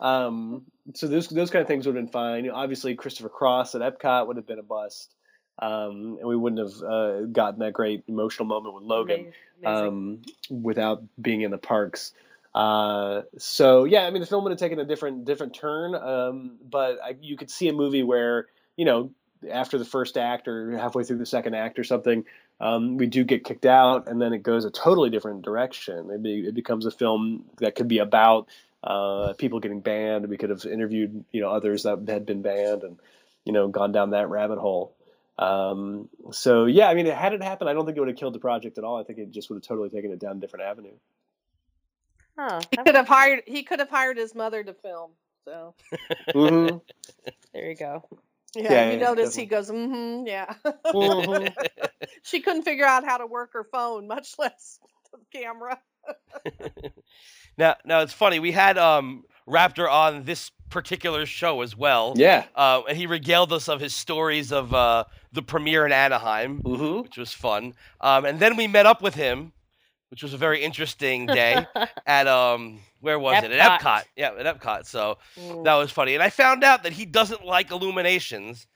Um, so those those kind of things would have been fine. You know, obviously, Christopher Cross at Epcot would have been a bust, um, and we wouldn't have uh, gotten that great emotional moment with Logan um, without being in the parks. Uh, so yeah, I mean, the film would have taken a different different turn, um, but I, you could see a movie where you know after the first act or halfway through the second act or something, um, we do get kicked out, and then it goes a totally different direction. It, be, it becomes a film that could be about uh, people getting banned. We could have interviewed, you know, others that had been banned, and you know, gone down that rabbit hole. Um, so yeah, I mean, it had it happened, I don't think it would have killed the project at all. I think it just would have totally taken it down a different avenue. Huh, He could have hired. He could have hired his mother to film. So Mhm. there you go. yeah, Yeah, you yeah, notice he goes, mm-hmm, yeah. Mhm. she couldn't figure out how to work her phone, much less the camera. Now, now it's funny. We had um, Raptor on this particular show as well. Yeah. Uh, and he regaled us of his stories of uh, the premiere in Anaheim, hmm which was fun. Um, and then we met up with him, which was a very interesting day at um, where was it? At Epcot. Epcot. Yeah, at Epcot. So Mm. that was funny. And I found out that he doesn't like Illuminations.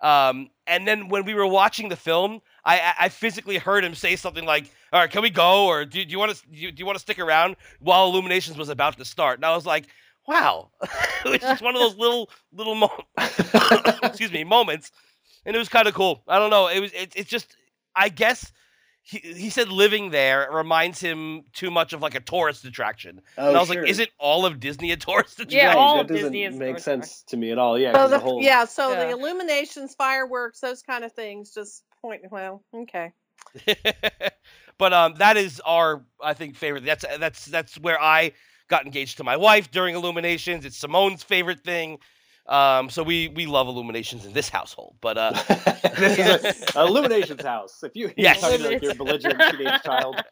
Um, and then when we were watching the film, I, I- I physically heard him say something like, "All right, can we go? Or do, do you want to do you, do you want to stick around while Illuminations was about to start?" And I was like, "Wow!" it was just one of those little little mo- excuse me moments, and it was kind of cool. I don't know. It was it, it's just I guess. He, he said living there reminds him too much of like a tourist attraction. Oh, and I was sure. like, isn't all of Disney a tourist attraction? Yeah, Right, all that of doesn't Disney make sense to me at all. Yeah, So 'cause the, the whole yeah, so the Yeah. illuminations, fireworks, those kind of things, just point. Well, okay. but um, that is our I think favorite. That's that's that's where I got engaged to my wife during Illuminations. It's Simone's favorite thing. Um, so we we love Illuminations in this household. But uh, this is a Illuminations house. If you Yes. you're talking to like your belligerent teenage child,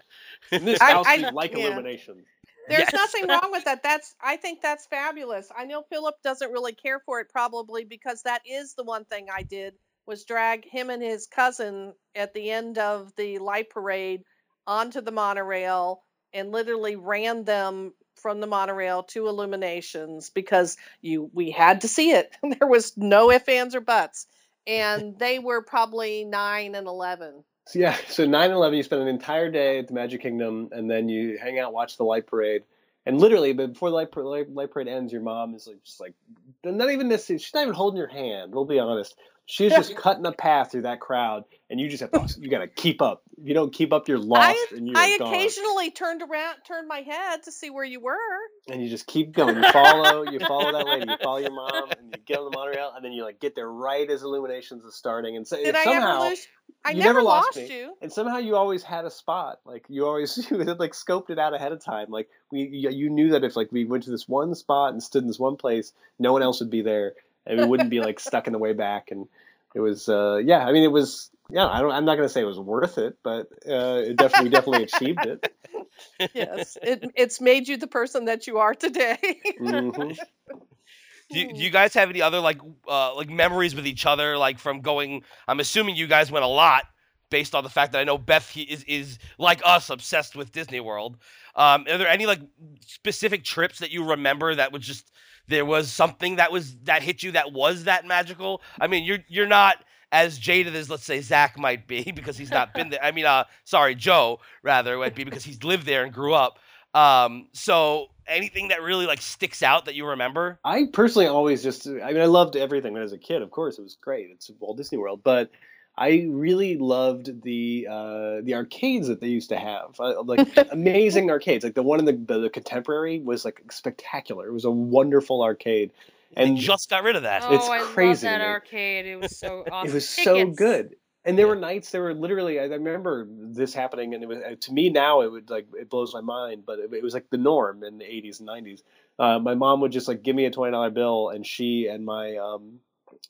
in this I- house I- we like yeah. Illuminations. There's Yes. nothing wrong with that. That's I think that's fabulous. I know Philip doesn't really care for it probably because that is the one thing I did was drag him and his cousin at the end of the light parade onto the monorail and literally ran them from the monorail to illuminations because you we had to see it. there was no ifs, ands, or buts. And they were probably nine and eleven. Yeah, so nine and eleven, you spend an entire day at the Magic Kingdom, and then you hang out, watch the light parade, and literally, but before the light, light, light parade ends, your mom is like, just like, not even this. She's not even holding your hand. We'll be honest. She's just cutting a path through that crowd, and you just have to, you got to keep up. If you don't keep up, you're lost, and you're I gone. occasionally turned around, turned my head to see where you were. and you just keep going. You follow, you follow that lady, you follow your mom, and you get on the monorail, and then you like get there right as Illuminations is starting, and so Did I somehow, ever lose? I you never, never lost you. and somehow you always had a spot. Like you always you had like scoped it out ahead of time. Like we, you, you knew that if like we went to this one spot and stood in this one place, no one else would be there, and we wouldn't be like stuck in the way back. And it was, uh, yeah, I mean, it was. Yeah, I don't. I'm not gonna say it was worth it, but uh, it definitely definitely achieved it. Yes, it, it's made you the person that you are today. hmm do, you, do you guys have any other like uh, like memories with each other? Like from going, I'm assuming you guys went a lot based on the fact that I know Beth is is like us obsessed with Disney World. Um, are there any like specific trips that you remember that was just there was something that was that hit you that was that magical? I mean, you're you're not as jaded as let's say Zach might be because he's not been there. I mean, uh, sorry, Joe rather might be because he's lived there and grew up. Um, so anything that really like sticks out that you remember? I personally always just, I mean, I loved everything when I was a kid. Of course, it was great. It's Walt Disney World, but I really loved the uh, the arcades that they used to have, uh, like amazing arcades. Like the one in the, the the Contemporary was like spectacular. It was a wonderful arcade, And and just got rid of that. Oh, It's I love crazy to that arcade. It was so awesome. it was so good. And there were nights, there were literally. I I remember this happening, and it was uh, to me now. It would like it blows my mind, but it, it was like the norm in the '80s and '90s. Uh, my mom would just like give me a twenty dollar bill, and she and my um,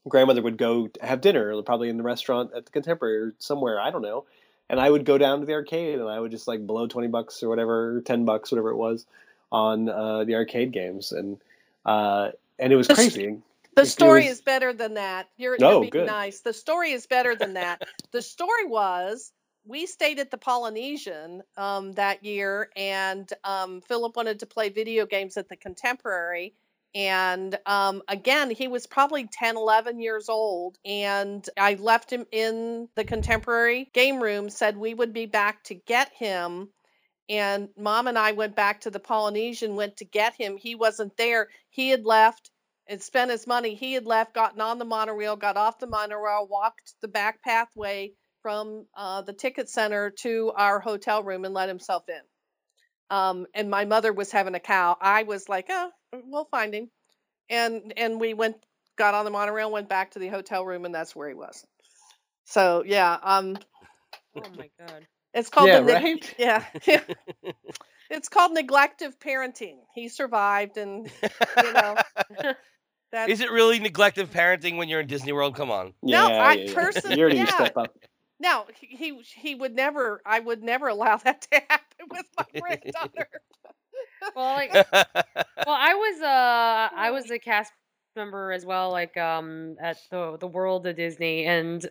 grandmother would go have dinner, probably in the restaurant at the Contemporary or somewhere. I don't know. And I would go down to the arcade, and I would just like blow twenty bucks or whatever, ten bucks, whatever it was, on uh, the arcade games, and uh, and it was This- crazy. The It story was- is better than that. You're, Oh, you're being good. nice. The story is better than that. the story was we stayed at the Polynesian um, that year, and um, Philip wanted to play video games at the Contemporary. And um, again, he was probably 10, 11 years old. And I left him in the Contemporary game room, said we would be back to get him. And mom and I went back to the Polynesian, went to get him. He wasn't there. He had left and spent his money. He had left, gotten on the monorail, got off the monorail, walked the back pathway from uh, the ticket center to our hotel room and let himself in. Um, and my mother was having a cow. I was like, oh, we'll find him. And and we went, got on the monorail, went back to the hotel room, and that's where he was. So yeah, um, Oh my god. it's called yeah, the neg- right. yeah, yeah. it's called neglective parenting. He survived, and you know that Is it really neglective parenting when you're in Disney World? Come on. No, yeah, I yeah, yeah. person- You already yeah. step up. No, he he he would never. I would never allow that to happen with my granddaughter. Well, like, well, I was uh, I was a cast member as well, like um, at the the World of Disney, and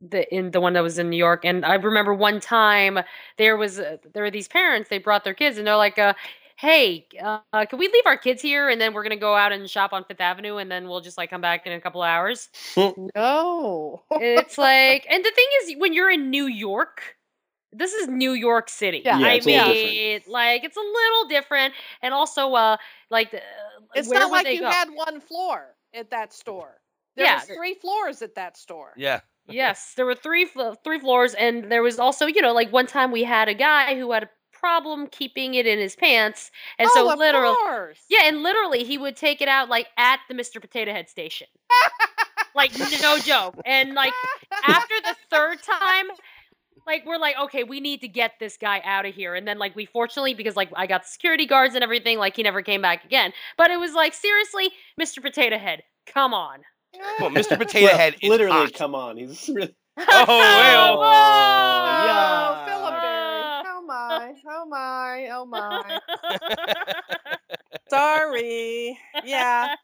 the in the one that was in New York. And I remember one time there was uh, there were these parents. They brought their kids, and they're like, uh, "Hey, uh, can we leave our kids here, and then we're gonna go out and shop on Fifth Avenue, and then we'll just like come back in a couple hours." No. it's like, and the thing is, when you're in New York, this is New York City. Yeah, Yeah, I it's a mean, like it's a little different, and also, uh, like, the, It's where not like they you go? had one floor at that store. There Yeah, was three floors at that store. yeah. yes, there were three three floors, and there was also, you know, like one time we had a guy who had a problem keeping it in his pants, and oh, so of literally, course. yeah, and literally he would take it out like at the Mr. Potato Head station, like no joke, and like after the third time like we're like okay we need to get this guy out of here and then like we fortunately because like i got security guards and everything like he never came back again but it was like seriously mr potato head come on Well, Mr. Potato Well, Head literally, hot. come on. He's really. Oh, well. Oh, yeah. Philip Oh my. Oh my. Oh my. Sorry. Yeah.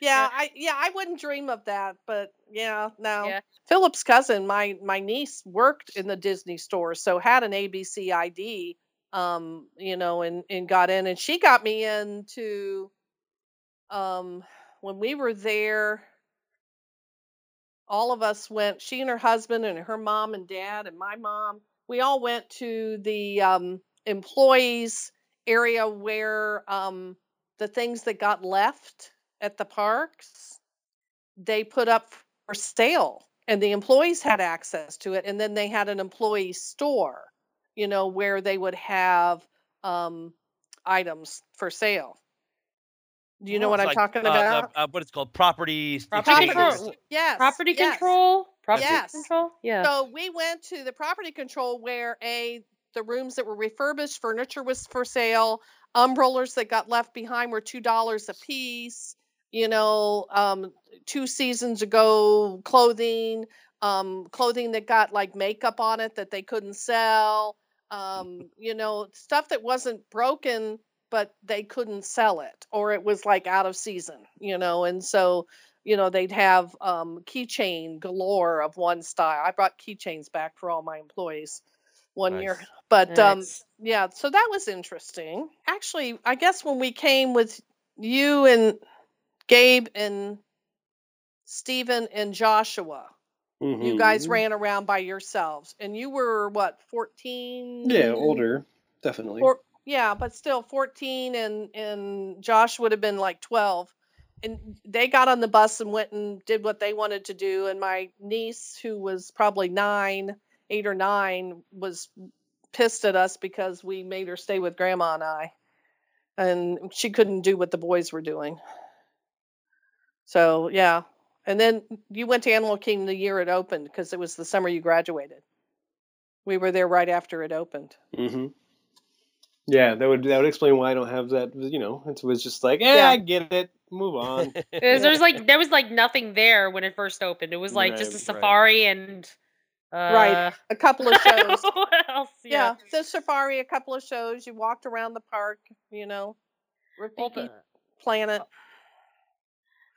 Yeah, I yeah, I wouldn't dream of that, but yeah, no. Yeah. Philip's cousin, my my niece worked in the Disney store, so had an ABC ID, um, you know, and and got in, and she got me into, um, when we were there. All of us went. She and her husband and her mom and dad and my mom. We all went to the um, employees area where um, the things that got left at the parks they put up for sale and the employees had access to it and then they had an employee store you know where they would have um, items for sale do you know Oh, what it's i'm like, talking uh, about uh, what it's called property. Property control. yes property yes. control property Yes. control yeah So we went to the property control where a the rooms that were refurbished, furniture was for sale, umbrellas that got left behind were two dollars a piece. You know, um, two seasons ago, clothing, um, clothing that got like makeup on it that they couldn't sell. Um, you know, stuff that wasn't broken, but they couldn't sell it, or it was like out of season. You know, and so you know they'd have um, keychain galore of one style i brought keychains back for all my employees one year Nice. but um, yeah so that was interesting actually i guess when we came with you and gabe and stephen and joshua you guys Mhm. ran around by yourselves and you were what 14 Yeah, older, definitely. or yeah, but still 14 and and Josh would have been like 12. And they got on the bus and went and did what they wanted to do and my niece who was probably 9, 8 or 9 was pissed at us because we made her stay with grandma and I. And she couldn't do what the boys were doing. So, yeah. And then you went to Animal Kingdom the year it opened because it was the summer you graduated. We were there right after it opened. hmm Yeah, that would that would explain why I don't have that. You know, it was just like, eh, Yeah. I get it. Move on. there was like there was like nothing there when it first opened. It was like just a Right, right. safari and uh, Right. A couple of shows. what else? yeah. the safari, a couple of shows. You walked around the park, you know, Rafiki the- Planet.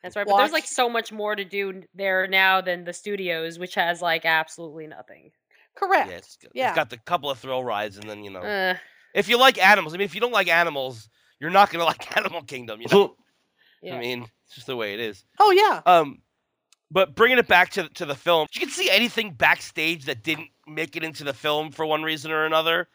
That's right. But there's like so much more to do there now than the studios, which has like absolutely nothing. Correct. Yeah, it's, got- Yeah. it's got the couple of thrill rides, and then you know, Uh, if you like animals, I mean, if you don't like animals, you're not gonna like Animal Kingdom. You know, yeah. I mean, it's just the way it is. Oh yeah. Um, but bringing it back to to the film, you can see anything backstage that didn't make it into the film for one reason or another.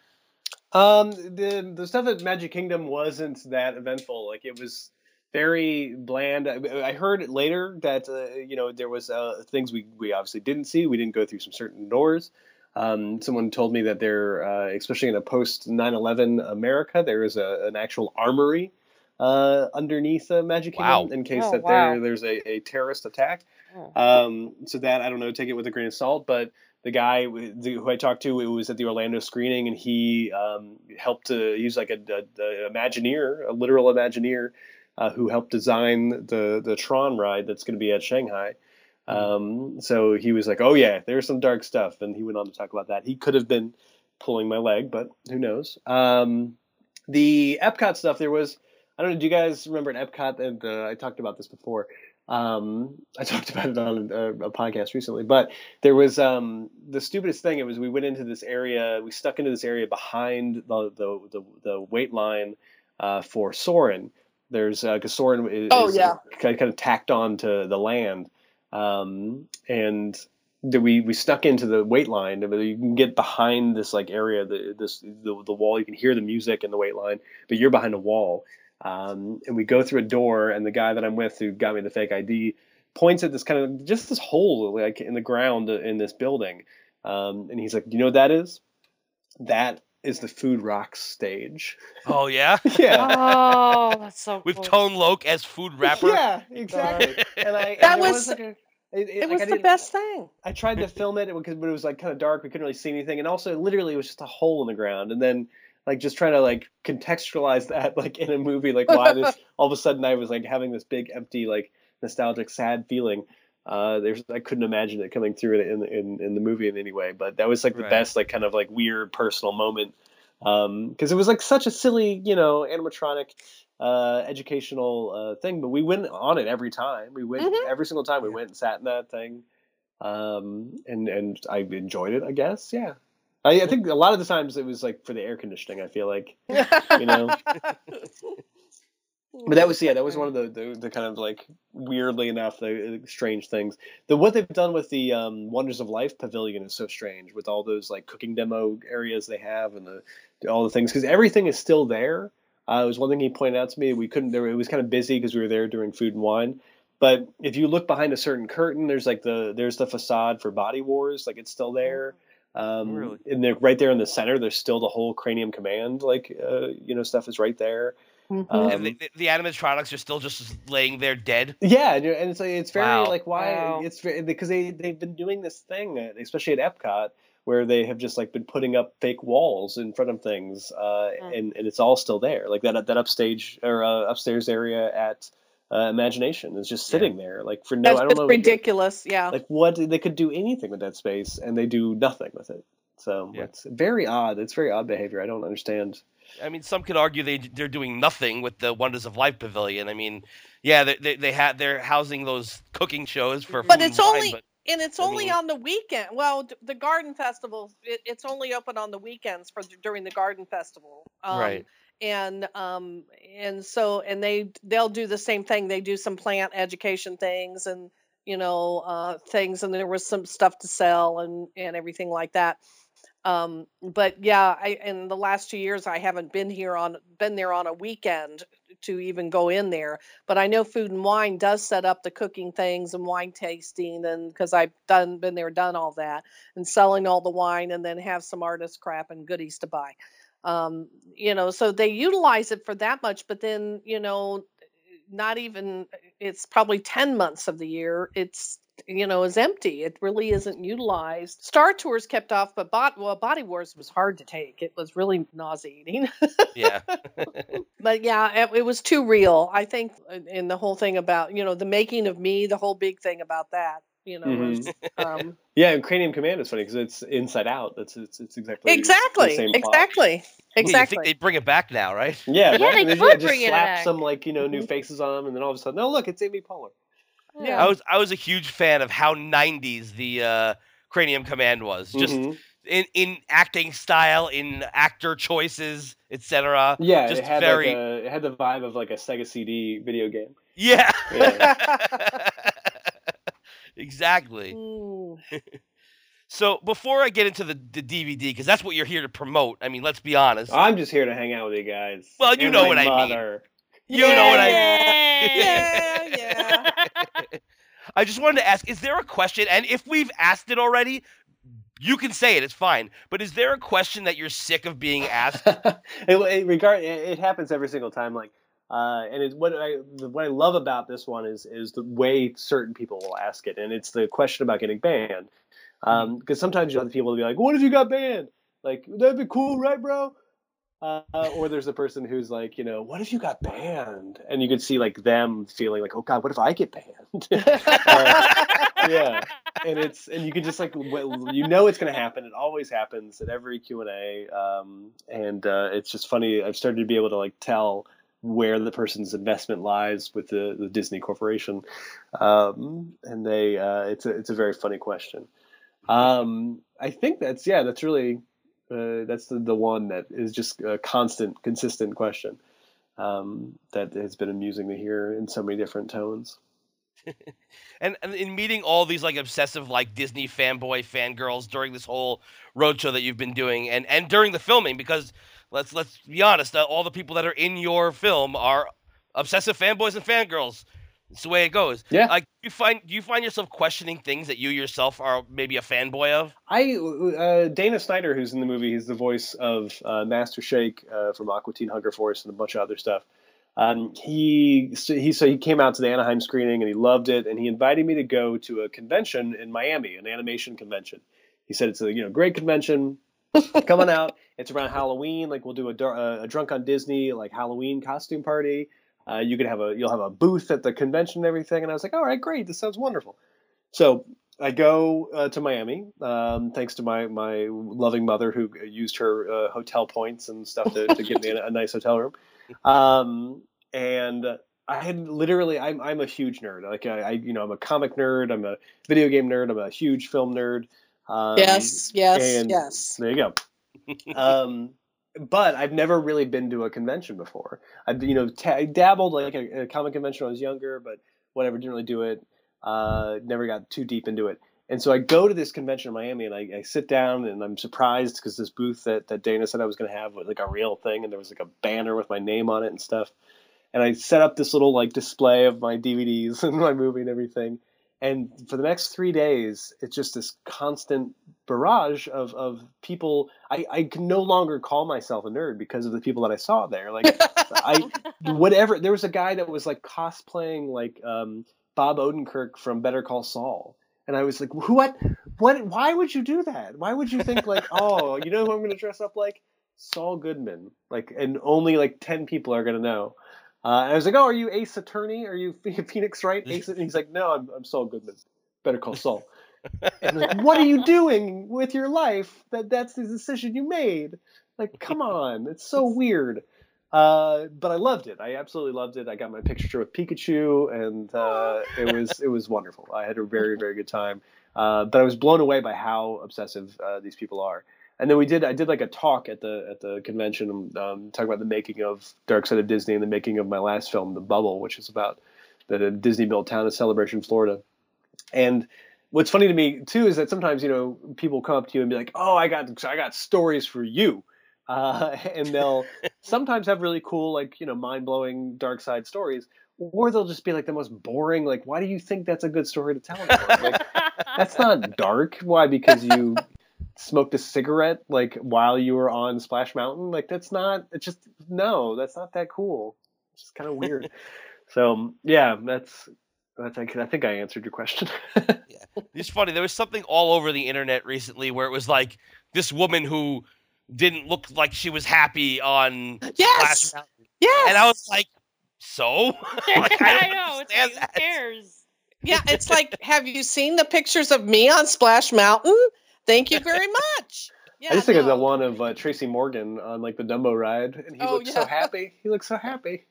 Um, the the stuff at Magic Kingdom wasn't that eventful. Like it was very bland. I, I heard later that uh, you know there was uh, things we we obviously didn't see. We didn't go through some certain doors. Um, someone told me that there, uh, especially in a post 9/11 America, there is a, an actual armory uh, underneath uh, Magic Kingdom Wow. in case Oh, that wow. there there's a, a terrorist attack. Oh. Um, so that I don't know, take it with a grain of salt. But the guy who I talked to, it was at the Orlando screening, and he um, helped to use like a, a, a Imagineer, a literal Imagineer, uh, who helped design the the Tron ride that's going to be at Shanghai. Um, so he was like, "Oh yeah, there's some dark stuff," and he went on to talk about that. He could have been pulling my leg, but who knows? Um, the Epcot stuff, there was. I don't know. Do you guys remember at Epcot? And uh, I talked about this before. Um, I talked about it on a, a podcast recently, but there was um, the stupidest thing. It was we went into this area, we stuck into this area behind the the the, the wait line uh, for Soarin'. There's because Soarin' is, Oh, is yeah. kind of tacked on to the land, um, and that we we stuck into the wait line. but You can get behind this like area, the this the, the wall. You can hear the music in the wait line, but you're behind a wall. Um, and we go through a door, and the guy that I'm with, who got me the fake ID, points at this kind of just this hole like in the ground in this building, um, and he's like, "Do you know what that is? That is the Food Rocks stage." Oh yeah, yeah. Oh, that's so with cool. Tone Loc as food rapper. Yeah, exactly. And I That and it was- like a, it, It like, was I the best thing. I tried to film it because but it was like kind of dark. We couldn't really see anything, and also literally it was just a hole in the ground. And then like just trying to like contextualize that like in a movie, like why this all of a sudden I was like having this big empty like nostalgic sad feeling. Uh, there's I couldn't imagine it coming through in in in the movie in any way, but that was like the Right. best like kind of like weird personal moment because it was like such a silly you know animatronic uh, educational uh, thing, but we went on it every time. We went Mhm. every single time we went and sat in that thing, um, and and I enjoyed it. I guess, yeah. I, I think a lot of the times it was like for the air conditioning. I feel like, you know. But that was yeah, that was one of the, the, the kind of like weirdly enough the the strange things. The what they've done with the um, Wonders of Life Pavilion is so strange with all those like cooking demo areas they have and the all the things because everything is still there. Uh, it was one thing he pointed out to me. We couldn't. There, it was kind of busy because we were there during food and wine. But if you look behind a certain curtain, there's like the there's the facade for Body Wars, like it's still there. Um, Really? And they're right there in the center. There's still the whole Cranium Command, like uh, you know, stuff is right there. Mhm. Um, And the, the, the animatronics are still just laying there dead. Yeah, and and it's like, it's very Wow. like why Wow. it's very, because they they've been doing this thing, uh, especially at Epcot, where they have just like been putting up fake walls in front of things, uh, Mm. and and it's all still there. Like that that upstage or uh, upstairs area at uh, Imagination is just Yeah. sitting there, like for no, That's I don't know, ridiculous. Yeah. like what they could do anything with that space, and they do nothing with it. So Yeah. it's very odd. It's very odd behavior. I don't understand. I mean, some could argue they they're doing nothing with the Wonders of Life Pavilion. I mean, yeah, they they, they had they're housing those cooking shows for. But it's wine, only- but- And it's I only mean- on the weekend. Well, the garden festival, it, it's only open on the weekends for during the garden festival. Um, Right. And um and so and they they'll do the same thing. They do some plant education things and you know uh things and there was some stuff to sell and and everything like that. Um but yeah, I in the last 2 years I haven't been here on been there on a weekend to even go in there but I know Food and Wine does set up the cooking things and wine tasting, and because I've done been there, done all that, and selling all the wine, and then have some artist crap and goodies to buy. Um, you know, so they utilize it for that much, but then you know, not even it's probably ten months of the year. It's you know is empty. It really isn't utilized. Star Tours kept off, but bot, well, Body Wars was hard to take. It was really nauseating. yeah, but yeah, it, it was too real. I think in- in the whole thing about you know the making of me, the whole big thing about that. You know, Mhm. was, um, Yeah, and Cranium Command is funny because it's Inside Out. That's it's, it's exactly the exactly, plot. exactly, Yeah, you exactly. think they'd bring it back now, right? Yeah, Yeah, right? they And then, could just bring it slap back. some like you know new Mhm. faces on them, and then all of a sudden, oh look, it's Amy Poehler. Yeah. I was I was a huge fan of how '90s the uh, Cranium Command was, just Mhm. in in acting style, in actor choices, etc. yeah, just it had very- like a, it had the vibe of like a Sega CD video game. Yeah. Yeah. exactly. So before I get into the, the DVD, because that's what you're here to promote. I mean, let's be honest. I'm just here to hang out with you guys. Well, you And know my what I mean. mother. You know what I mean. Yeah, yeah. I just wanted to ask: Is there a question? And if we've asked it already, you can say it. It's fine. But is there a question that you're sick of being asked? it, it, regard, it, it happens every single time. Like, uh, and it's what I what I love about this one is is the way certain people will ask it, and it's the question about getting banned. Because sometimes you have people will be like, "What if you got banned?" Like, that'd be cool, right, bro? Uh, or there's a person who's like, you know, what if you got banned? And you could see like them feeling like, oh god, what if I get banned? Uh, yeah, and it's and you can just like you know it's going to happen. It always happens at every Q and A, um, and uh, it's just funny. I've started to be able to like tell where the person's investment lies with the, the Disney Corporation, um, and they uh, it's a it's a very funny question. Um, I think that's yeah, that's really uh, that's the, the one that is just a constant, consistent question um, that has been amusing to hear in so many different tones. and, and in meeting all these like obsessive like Disney fanboy fangirls during this whole roadshow that you've been doing, and and during the filming, because let's let's be honest, uh, all the people that are in your film are obsessive fanboys and fangirls. It's the way it goes. Yeah. Like you find do you find yourself questioning things that you yourself are maybe a fanboy of? I uh, Dana Snyder, who's in the movie, he's the voice of uh, Master Shake uh, from Aqua Teen Hunger Force and a bunch of other stuff. Um, he so he so he came out to the Anaheim screening and he loved it, and he invited me to go to a convention in Miami, an animation convention. He said it's a you know great convention. Come on out. It's around Halloween. Like we'll do a, a drunk on Disney like Halloween costume party. Uh, you could have a you'll have a booth at the convention and everything. And I was like, all right, great. This sounds wonderful. So I go uh, to Miami, um, thanks to my my loving mother who used her uh, hotel points and stuff to, to get me a, a nice hotel room. Um, and I had literally, I'm I'm a huge nerd. Like I, I, you know, I'm a comic nerd. I'm a video game nerd. I'm a huge film nerd. Um, yes, yes, yes. There you go. um, but I've never really been to a convention before. I've you know I dabbled like a, a comic convention when I was younger, but whatever, didn't really do it. Uh, never got too deep into it. And so I go to this convention in Miami and I, I sit down and I'm surprised because this booth that, that Dana said I was going to have was like a real thing and there was like a banner with my name on it and stuff. And I set up this little like display of my DVDs and my movie and everything. And for the next three days, it's just this constant barrage of, of people. I, I can no longer call myself a nerd because of the people that I saw there. Like I whatever. There was a guy that was like cosplaying like um, Bob Odenkirk from Better Call Saul, and I was like, what? What? Why would you do that? Why would you think like, oh, you know who I'm going to dress up like? Saul Goodman. Like, and only like ten people are going to know. Uh, I was like, "Oh, are you Ace Attorney? Are you Phoenix Wright?" Ace, and he's like, "No, I'm, I'm Saul Goodman. Better call Saul." and like, what are you doing with your life? That that's the decision you made. Like, come on, it's so weird. Uh, but I loved it. I absolutely loved it. I got my picture with Pikachu, and uh, it was it was wonderful. I had a very very good time. Uh, but I was blown away by how obsessive uh, these people are. And then we did. I did like a talk at the at the convention, um, talking about the making of Dark Side of Disney and the making of my last film, The Bubble, which is about the Disney built town of Celebration, Florida. And what's funny to me too is that sometimes you know people come up to you and be like, "Oh, I got I got stories for you," uh, and they'll sometimes have really cool, like you know, mind blowing dark side stories, or they'll just be like the most boring. Like, why do you think that's a good story to tell? Like, that's not dark. Why? Because you smoked a cigarette like while you were on Splash Mountain. Like that's not. It's just no. That's not that cool. It's just kind of weird. so um, yeah, that's. That's, I I think I answered your question. Yeah. It's funny. There was something all over the internet recently where it was like this woman who didn't look like she was happy on Yes, Splash Mountain, yes. and I was like, "So?" Like, I don't know. It's like, who cares? yeah, it's like, have you seen the pictures of me on Splash Mountain? Thank you very much. Yeah, I just think of no. the one of uh, Tracy Morgan on like the Dumbo ride, and he Oh, looked so happy. He looked so happy.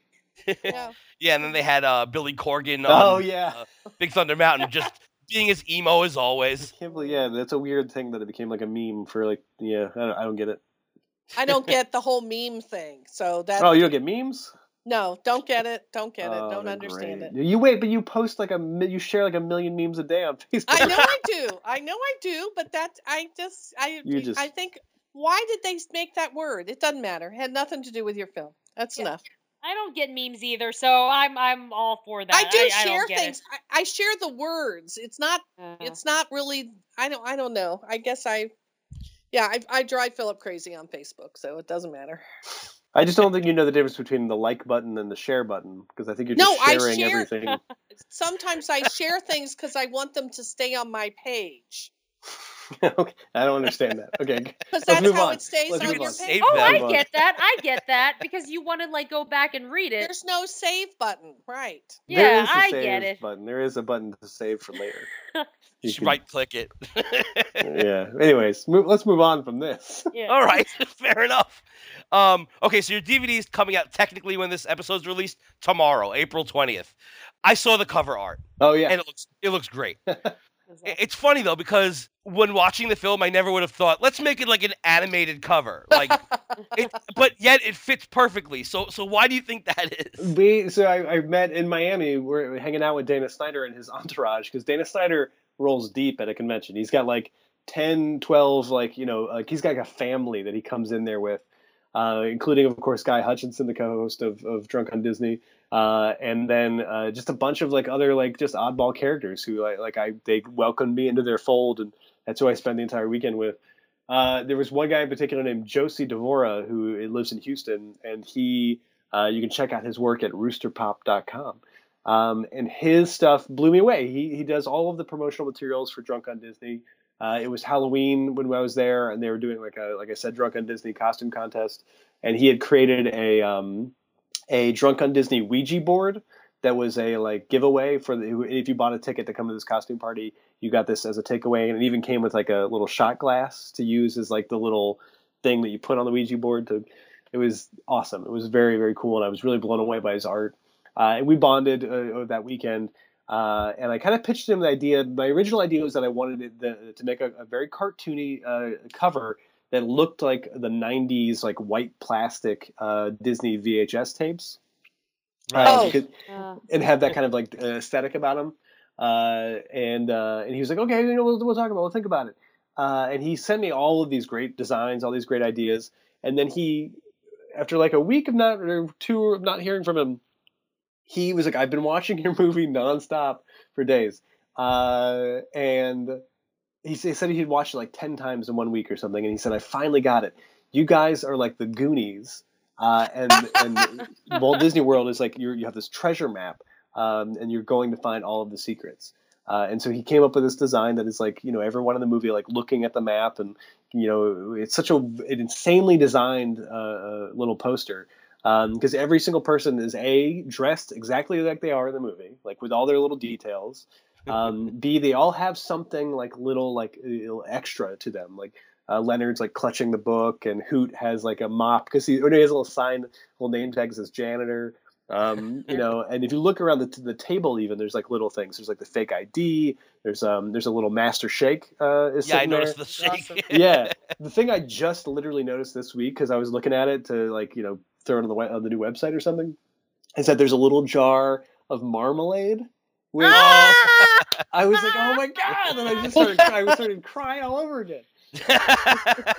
Yeah. Yeah, and then they had uh, Billy Corgan on Oh yeah, uh, Big Thunder Mountain, just being as emo as always. I can't believe. Yeah, that's a weird thing that it became like a meme for like. Yeah, I don't, I don't get it. I don't get the whole meme thing. So that Oh, you don't get memes? No, don't get it. Don't get it. Oh, Don't understand great. it. You wait, but you post like a you share like a million memes a day on Facebook. I know I do. I know I do, but that I just I You just- I think why did they make that word? It doesn't matter. It had nothing to do with your film. That's Yeah. enough. I don't get memes either, so I'm I'm all for that. I do I, share don't get things. I, I share the words. It's not. Uh, It's not really. I don't. I don't know. I guess I. Yeah, I, I drive Philip crazy on Facebook, so it doesn't matter. I just don't think you know the difference between the like button and the share button because I think you're No, just I sharing share- everything. Sometimes I share things because I want them to stay on my page. okay, I don't understand that. Okay, Because Let's that's move how on. it stays Let's on move your on. page. Save oh, them. I get that. I get that because you want to like go back and read it. There's no save button, right? Yeah, is a I save get it. button. There is a button to save for later. You Just can- right click it. Yeah. Anyways, move, let's move on from this. Yeah. All right, fair enough. Um, okay, so your DVD is coming out technically when this episode's released tomorrow, April twentieth. I saw the cover art Oh yeah. and it looks it looks great. I- It's funny though because when watching the film, I never would have thought let's make it like an animated cover, like, it, but yet it fits perfectly. So so why do you think that is? we so I, I met in Miami. We're hanging out with Dana Snyder and his entourage because Dana Snyder rolls deep at a convention. He's got like 10, 12, like you know, like he's got like a family that he comes in there with, uh, including of course Guy Hutchinson, the co-host of, of Drunk on Disney, uh, and then uh, just a bunch of like other like just oddball characters who like like I they welcomed me into their fold, and that's who I spent the entire weekend with. Uh, there was one guy in particular named Josie Devora who lives in Houston, and he uh, you can check out his work at roosterpop.com. Um, and his stuff blew me away. He, he does all of the promotional materials for Drunk on Disney. Uh, it was Halloween when I was there, and they were doing like a like I said, Drunk on Disney costume contest. And he had created a um, a Drunk on Disney Ouija board that was a like giveaway for the if you bought a ticket to come to this costume party, you got this as a takeaway, and it even came with like a little shot glass to use as like the little thing that you put on the Ouija board. To it was awesome. It was very very cool, and I was really blown away by his art. Uh, and we bonded uh, that weekend. Uh, and I kind of pitched him the idea. My original idea was that I wanted it the, to make a, a very cartoony uh, cover that looked like the '90s, like white plastic uh, Disney VHS tapes, Right. Uh, Oh. because- Uh, and have that kind of like uh, aesthetic about him. Uh, and uh, and he was like, okay, you know, we'll, we'll talk about, it. we'll think about it. Uh, and he sent me all of these great designs, all these great ideas. And then he, after like a week of not or two of not hearing from him, he was like, I've been watching your movie nonstop for days. Uh, and he, said he had watched it like 10 times in one week or something. And he said, I finally got it. You guys are like the Goonies. Uh, and and Walt Disney World is like you you have this treasure map, um, and you're going to find all of the secrets. Uh, and so he came up with this design that is like you know everyone in the movie like looking at the map, and you know it's such a an insanely designed uh, uh, little poster because every single person is a dressed exactly like they are in the movie, like with all their little details. Um, B they all have something like little like little extra to them, like uh, Leonard's like clutching the book, and Hoot has like a mop because he, or he has a little sign, little name tag that says janitor. Um, you know, and if you look around the, the table, even there's like little things. There's like the fake ID. There's um, there's a little Master Shake. Uh, is yeah, I sitting there. noticed the shake. Awesome. yeah, the thing I just literally noticed this week because I was looking at it to like you know throw it on the on the new website or something, is that there's a little jar of marmalade. With, Ah! I was like, oh my god! And I just started, crying. I started crying all over again.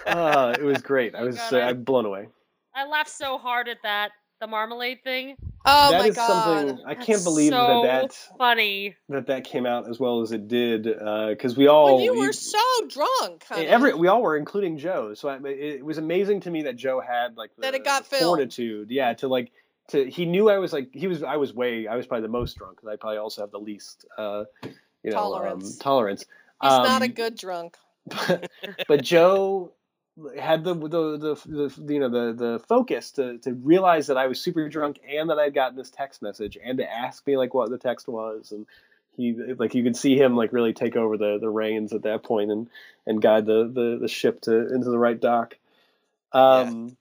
Uh, it was great. I Oh was God, uh, I- I'm blown away. I laughed so hard at that the marmalade thing. Oh That my is something god. I can't believe so that that Funny. that that came out as well as it did because we all Well, you we- were so drunk, honey. every we all were, including Joe. So I, it, it was amazing to me that Joe had like the, That it got the filmed. fortitude, yeah, to like to he knew I was like he was I was way I was probably the most drunk because I probably also have the least uh you know Tolerance. um, tolerance. He's not a Um, good drunk. but, but Joe had the, the the the you know the the focus to to realize that I was super drunk and that I'd gotten this text message and to ask me like what the text was and he like you could see him like really take over the the reins at that point and and guide the the, the ship to into the right dock. Um,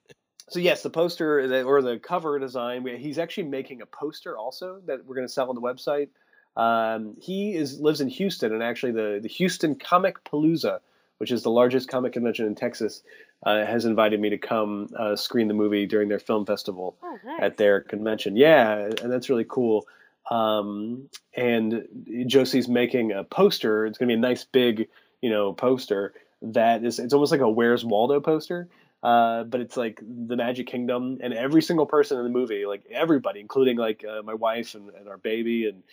So yes, the poster or the cover design. He's actually making a poster also that we're going to sell on the website. Um, he is lives in Houston, and actually the the Houston Comicpalooza, which is the largest comic convention in Texas, uh, has invited me to come uh, screen the movie during their film festival Oh, nice. at their convention. Yeah, and that's really cool. Um, and Josie's making a poster. It's going to be a nice big, you know, poster that is. It's almost like a Where's Waldo poster. Uh, but it's like the Magic Kingdom, and every single person in the movie, like everybody, including like uh, my wife and, and our baby, and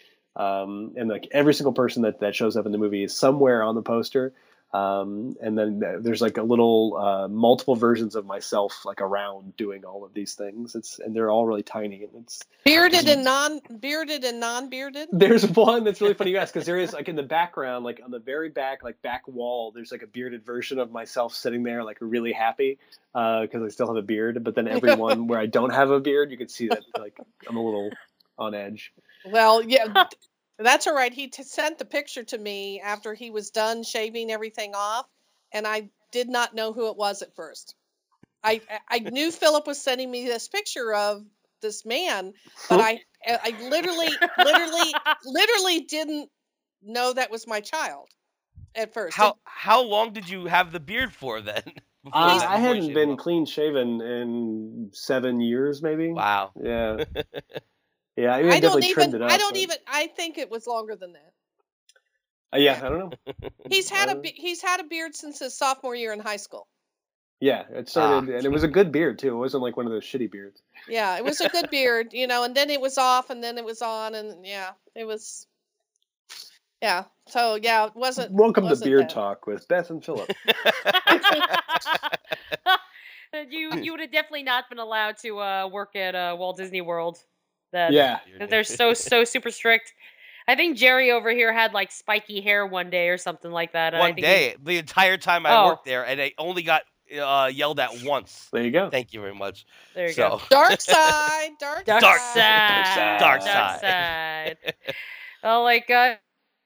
um, and like every single person that that shows up in the movie is somewhere on the poster. Um, and then there's like a little uh, multiple versions of myself like around doing all of these things. It's and they're all really tiny, and it's Bearded and non bearded and non bearded. there's one that's really funny you ask because there is like in the background, like on the very back, like back wall, there's like a bearded version of myself sitting there, like really happy because I still have a beard. But then every one where I don't have a beard, you can see that like I'm a little on edge. Well, yeah, that's all right. He t- sent the picture to me after he was done shaving everything off, and I did not know who it was at first. I I knew Philip was sending me this picture of this man, but I I literally literally literally didn't know that was my child at first. How how long did you have the beard for then? Uh, I hadn't been off? clean shaven in seven years, maybe. Wow. Yeah. Yeah, I, I definitely don't trimmed even it up. I don't but- even I think it was longer than that. Uh, yeah, I don't know. He's had a Uh, be- he's had a beard since his sophomore year in high school. Yeah, it started, and it was a good beard too. It wasn't like one of those shitty beards. Yeah, it was a good beard, you know, and then it was off and then it was on and yeah, it was yeah. So yeah, it wasn't Welcome to wasn't Beard bad. Talk with Beth and Philip. you you would have definitely not been allowed to uh, work at uh, Walt Disney World. That, yeah, 'cause they're so so super strict. I think Jerry over here had like spiky hair one day or something like that. and I One think he- day, the entire time I Oh. worked there, and I only got uh, yelled at once. there you go. Thank you very much. there you so, go. Dark side, dark, Dark, Dark side. Dark Dark side. side. oh, like uh,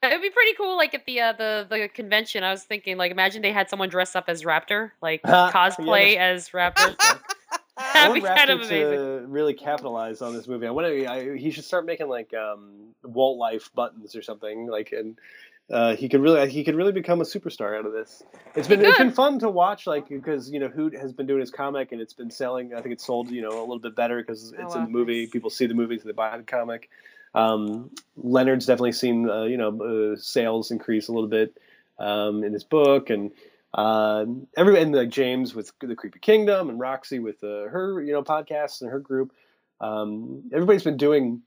it'd be pretty cool. Like at the uh, the the convention, I was thinking, like, imagine they had someone dress up as Raptor, like Yeah, cosplay as Raptor. I That'd want kind of Raptor amazing. to really capitalize on this movie. I want to. I, he should start making like um, Walt Life buttons or something. Like, and uh, he could really he could really become a superstar out of this. It's been it's been fun to watch, like because you know Hoot has been doing his comic and it's been selling. I think it's sold you know a little bit better because it's Oh, in wow, the movie. People see the movie, so they buy the comic. Um, Leonard's definitely seen uh, you know uh, sales increase a little bit um, in his book and. Uh, every and like James with the Creepy Kingdom and Roxy with uh, her you know podcasts and her group. Um, everybody's been doing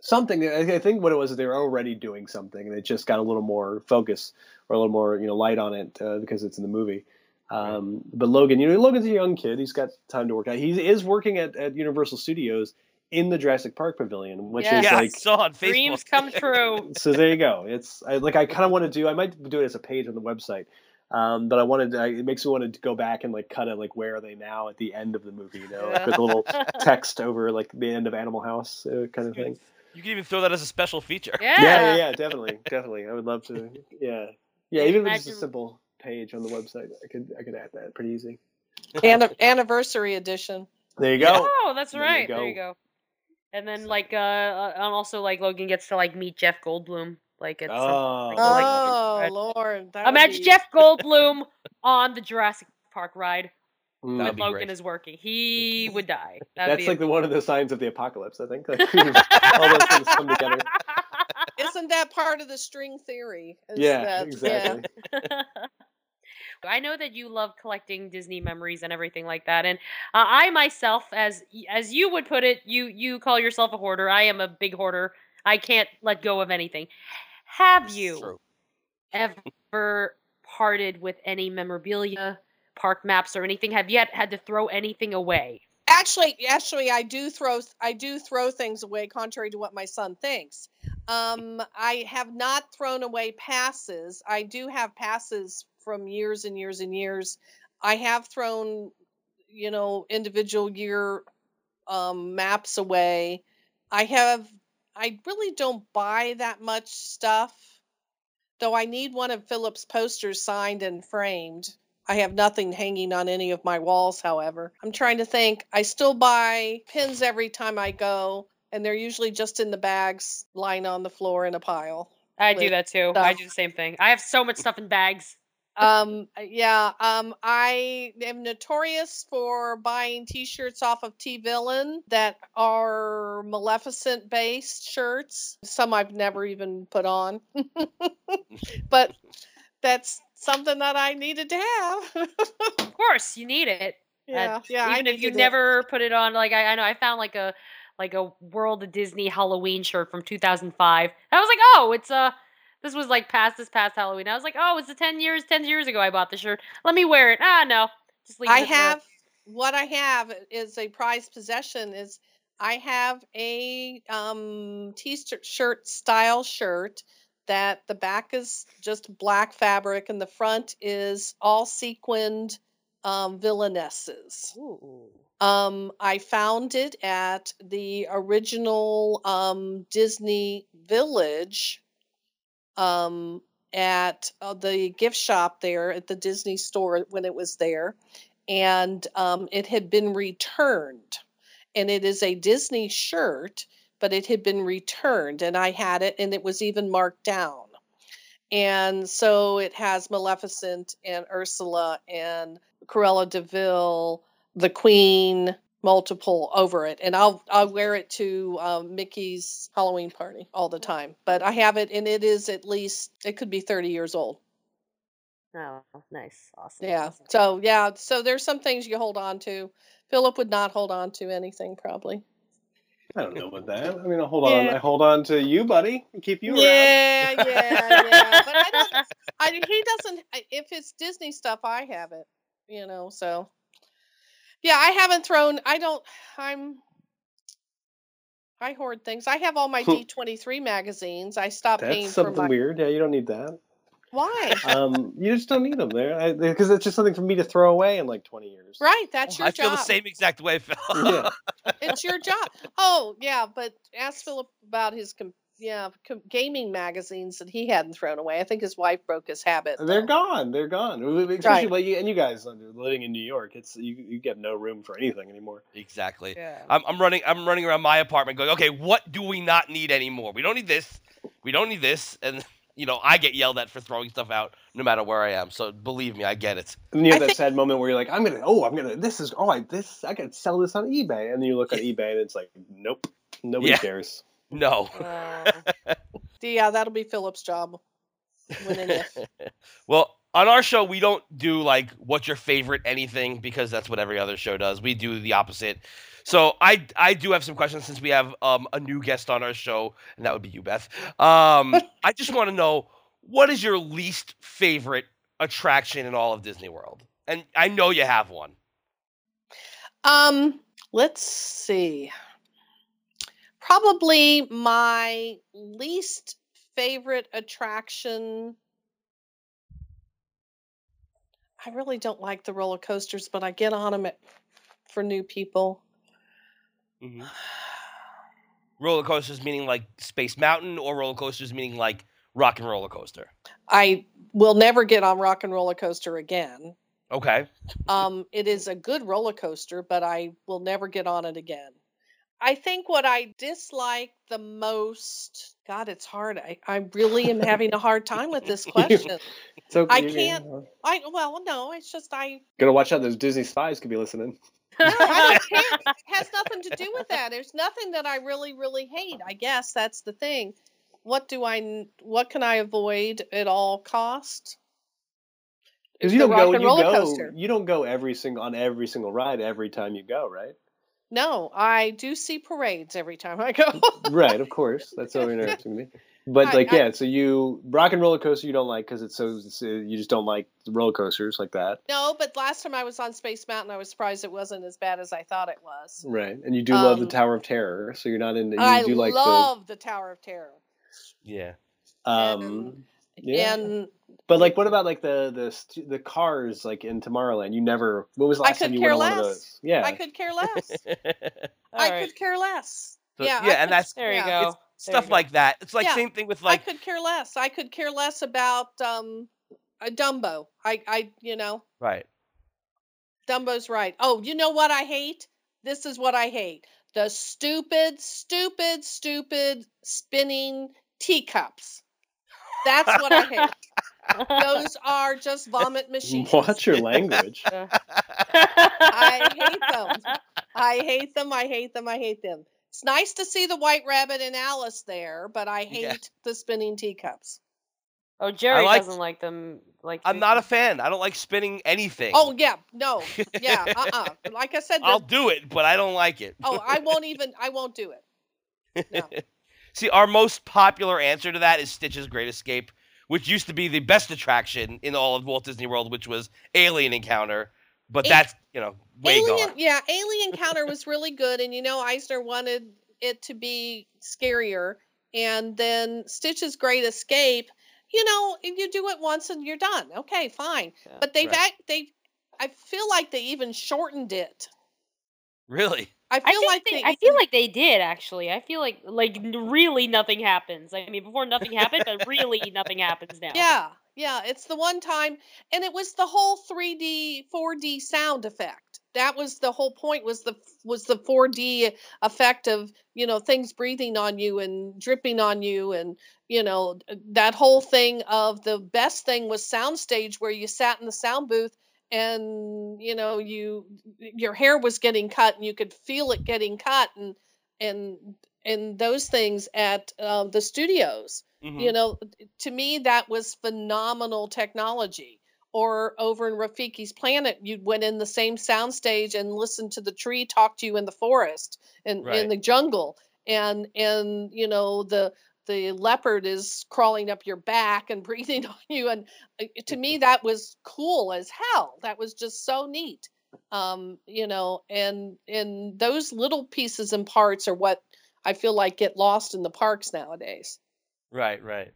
something. I, I think what it was is they were already doing something, and it just got a little more focus or a little more you know light on it uh, because it's in the movie. Um, but Logan, you know, Logan's a young kid. He's got time to work out. He is working at, at Universal Studios in the Jurassic Park Pavilion, which Yes. is yeah, I like saw on Facebook. Dreams come true. so there you go. It's I, like I kind of want to do. I might do it as a page on the website, um, but I wanted. To, I, it makes me want to go back and like cut it. Like where are they now at the end of the movie? You know, like, with a little text over like the end of Animal House uh, kind of thing. You can even throw that as a special feature. Yeah. Yeah, yeah, yeah, definitely, definitely. I would love to. Yeah, yeah. Even if it's just a simple page on the website, I could I could add that pretty easy. Anni- anniversary edition. There you go. Oh, that's There you right. There you go. go. And then like uh, uh, and also like Logan gets to like meet Jeff Goldblum. Like it's Oh, like, like- Oh right. Lord! imagine be- Jeff Goldblum on the Jurassic Park ride Mm. when That'd be Logan great. is working. He would die. That'd That's be like the one of the signs of the apocalypse. I think like, all those things come together. Isn't that part of the string theory? Is Yeah, that- exactly. I know that you love collecting Disney memories and everything like that, and uh, I myself, as as you would put it, you you call yourself a hoarder. I am a big hoarder. I can't let go of anything. Have you True. ever parted with any memorabilia, park maps, or anything? Have you had, had to throw anything away? Actually, actually, I do throw I do throw things away, contrary to what my son thinks. Um, I have not thrown away passes. I do have passes from years and years and years. I have thrown, you know, individual year um, maps away. I have. I really don't buy that much stuff, though. I need one of Philip's posters signed and framed. I have nothing hanging on any of my walls, however. I'm trying to think. I still buy pins every time I go, and they're usually just in the bags lying on the floor in a pile. I do that too. I do the same thing. I have so much stuff in bags. Um, yeah, um, I am notorious for buying t-shirts off of TeeVillain that are Maleficent based shirts. Some I've never even put on. but that's something that I needed to have. Of course, you need it. Yeah, yeah. I Even if you it. never put it on, like I, I know I found like a like a World of Disney Halloween shirt from 2005. I was like, oh, it's uh this was like past this past Halloween. I was like, oh, it's the 10 years, 10 years ago I bought the shirt. Let me wear it. Ah, no, just leave. I it at the- have what I have is a prized possession. Is I have a um, t-shirt style shirt that the back is just black fabric and the front is all sequined um, villainesses. Ooh. Um, I found it at the original um, Disney Village um, at uh, the gift shop there at the Disney store when it was there. And um, it had been returned. And it is a Disney shirt, but it had been returned. And I had it, and it was even marked down. And so it has Maleficent and Ursula and Cruella de Vil, the Queen, multiple over it, and I'll I'll wear it to um, Mickey's Halloween party all the time. But I have it, and it is at least it could be thirty years old. Oh, nice, awesome. Yeah. awesome. So yeah. So there's some things you hold on to. Philip would not hold on to anything probably. I don't know about that. I mean, I hold on. Yeah. I hold on to you, buddy, and keep you around. Yeah, yeah, yeah. But I don't. I, he doesn't. If it's Disney stuff, I have it. You know. So yeah, I haven't thrown. I don't. I'm. I hoard things. I have all my D23 magazines. I stopped paying That's for something my. weird. Yeah, you don't need that. Why? Um, you just don't need them there because it's just something for me to throw away in like 20 years. Right. That's your I feel the same exact way, Phil. Yeah. It's your job. Oh yeah, but ask Philip about his com- yeah com- gaming magazines that he hadn't thrown away. I think his wife broke his habit. They're though. gone. They're gone. Especially Right. like you, and you guys living in New York, it's you you get no room for anything anymore. exactly. Yeah. I'm, I'm running. I'm running around my apartment, going, okay, what do we not need anymore? We don't need this. We don't need this, and you know, I get yelled at for throwing stuff out, no matter where I am. So believe me, I get it. And you have I that think- sad moment where you're like, I'm gonna, oh, I'm gonna, this is, oh, I, this, I could sell this on eBay, and then you look on eBay and it's like, nope, nobody Yeah. cares. No. Uh, Yeah, that'll be Philip's job. When well, on our show, we don't do like what's your favorite anything because that's what every other show does. We do the opposite. So I I do have some questions since we have um, a new guest on our show, and that would be you, Beth. Um, I just want to know what is your least favorite attraction in all of Disney World? And I know you have one. Um, let's see. Probably my least favorite attraction. I really don't like the roller coasters, but I get on them for new people. Mm-hmm. Roller coasters meaning like Space Mountain, or roller coasters meaning like Rock and Roller Coaster. I will never get on Rock and Roller Coaster again. Okay. Um, it is a good roller coaster, but I will never get on it again. I think what I dislike the most, God, it's hard. I, I really am having a hard time with this question. So I can't- I well, no, it's just I. Gotta watch out. Those Disney spies could be listening. I don't care. It has nothing to do with that. There's nothing that I really, really hate. I guess that's the thing. What do I? What can I avoid at all cost? Because you don't go, you go, coaster. you don't go every single on every single ride every time you go, right? No, I do see parades every time I go. right, of course. That's so interesting to me. But I- like, I- yeah. So you rock and roller coaster you don't like because it's so it's, uh, you just don't like roller coasters like that, No, but last time I was on Space Mountain, I was surprised it wasn't as bad as I thought it was. right? And you do love the Um, Tower of Terror, so you're not into. You I do like love the Tower of Terror. Yeah. um. and- yeah. And But like, what about like the the the cars like in Tomorrowland? You never. When was the I last time could you care went on one of less. those? Yeah. I could care less. I right. could care less. So- yeah, I yeah, and could- that's There you yeah, go. stuff go. like that. It's like Yeah, same thing with like. I could care less. I could care less about um a Dumbo. I I you know right. Dumbo's right. Oh, you know what I hate? This is what I hate. The stupid, stupid, stupid spinning teacups. That's what I hate. Those are just vomit machines. Watch your language. I hate them. I hate them. I hate them. I hate them. It's nice to see the White Rabbit and Alice there, but I hate Yeah. the spinning teacups. Oh, Jerry like- doesn't like them. Like I'm not a fan. I don't like spinning anything. Oh yeah, no, yeah, uh, uh Like I said, I'll do it, but I don't like it. oh, I won't even. I won't do it. No. See, our most popular answer to that is Stitch's Great Escape, which used to be the best attraction in all of Walt Disney World, which was Alien Encounter. But A- that's you know way Alien, gone. yeah, Alien Encounter was really good, and you know Eisner wanted it to be scarier, and then Stitch's Great Escape. You know, you do it once and you're done. Okay, fine. Yeah, but they've right. act, they, I feel like they even shortened it. Really? I I feel think like they, they I feel like they did actually. I feel like like really nothing happens. I mean, before nothing happened, but really nothing happens now. Yeah, yeah. It's the one time, and it was the whole 3D, 4D sound effect. That was the whole point. Was the was the 4D effect of you know things breathing on you and dripping on you, and you know that whole thing of the best thing was soundstage where you sat in the sound booth and you know you your hair was getting cut and you could feel it getting cut and and and those things at um, the studios Mhm. you know to me that was phenomenal technology or over in rafiki's planet you went in the same soundstage and listened to the tree talk to you in the forest and Right. in the jungle and and you know the the leopard is crawling up your back and breathing on you and uh, to me that was cool as hell that was just so neat um you know and and those little pieces and parts are what i feel like get lost in the parks nowadays Right, right.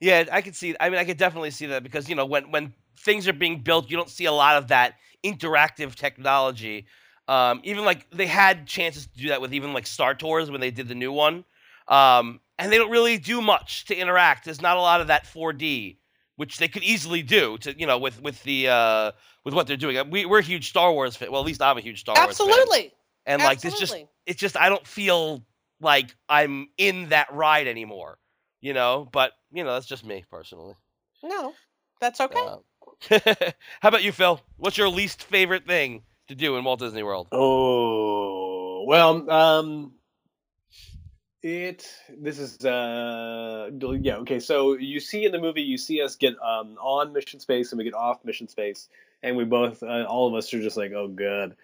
Yeah. Yeah, I could see. I mean, I could definitely see that because you know when when things are being built, you don't see a lot of that interactive technology. Um, even like they had chances to do that with even like Star Tours when they did the new one, um, and they don't really do much to interact. There's not a lot of that 4D, which they could easily do to you know with with the uh, with what they're doing. Uh, We, we're huge Star Wars fan. Well, at least I'm a huge Star Wars fan. absolutely And like this just it's just I don't feel like I'm in that ride anymore. You know, but you know that's just me personally. no that's okay Uh, how about you, Phil? What's your least favorite thing to do in Walt Disney World? Oh well, um, it. This is uh, yeah. Okay, so you see in the movie, you see us get um on mission space and we get off mission space, and we both, uh, all of us, are just like, oh god.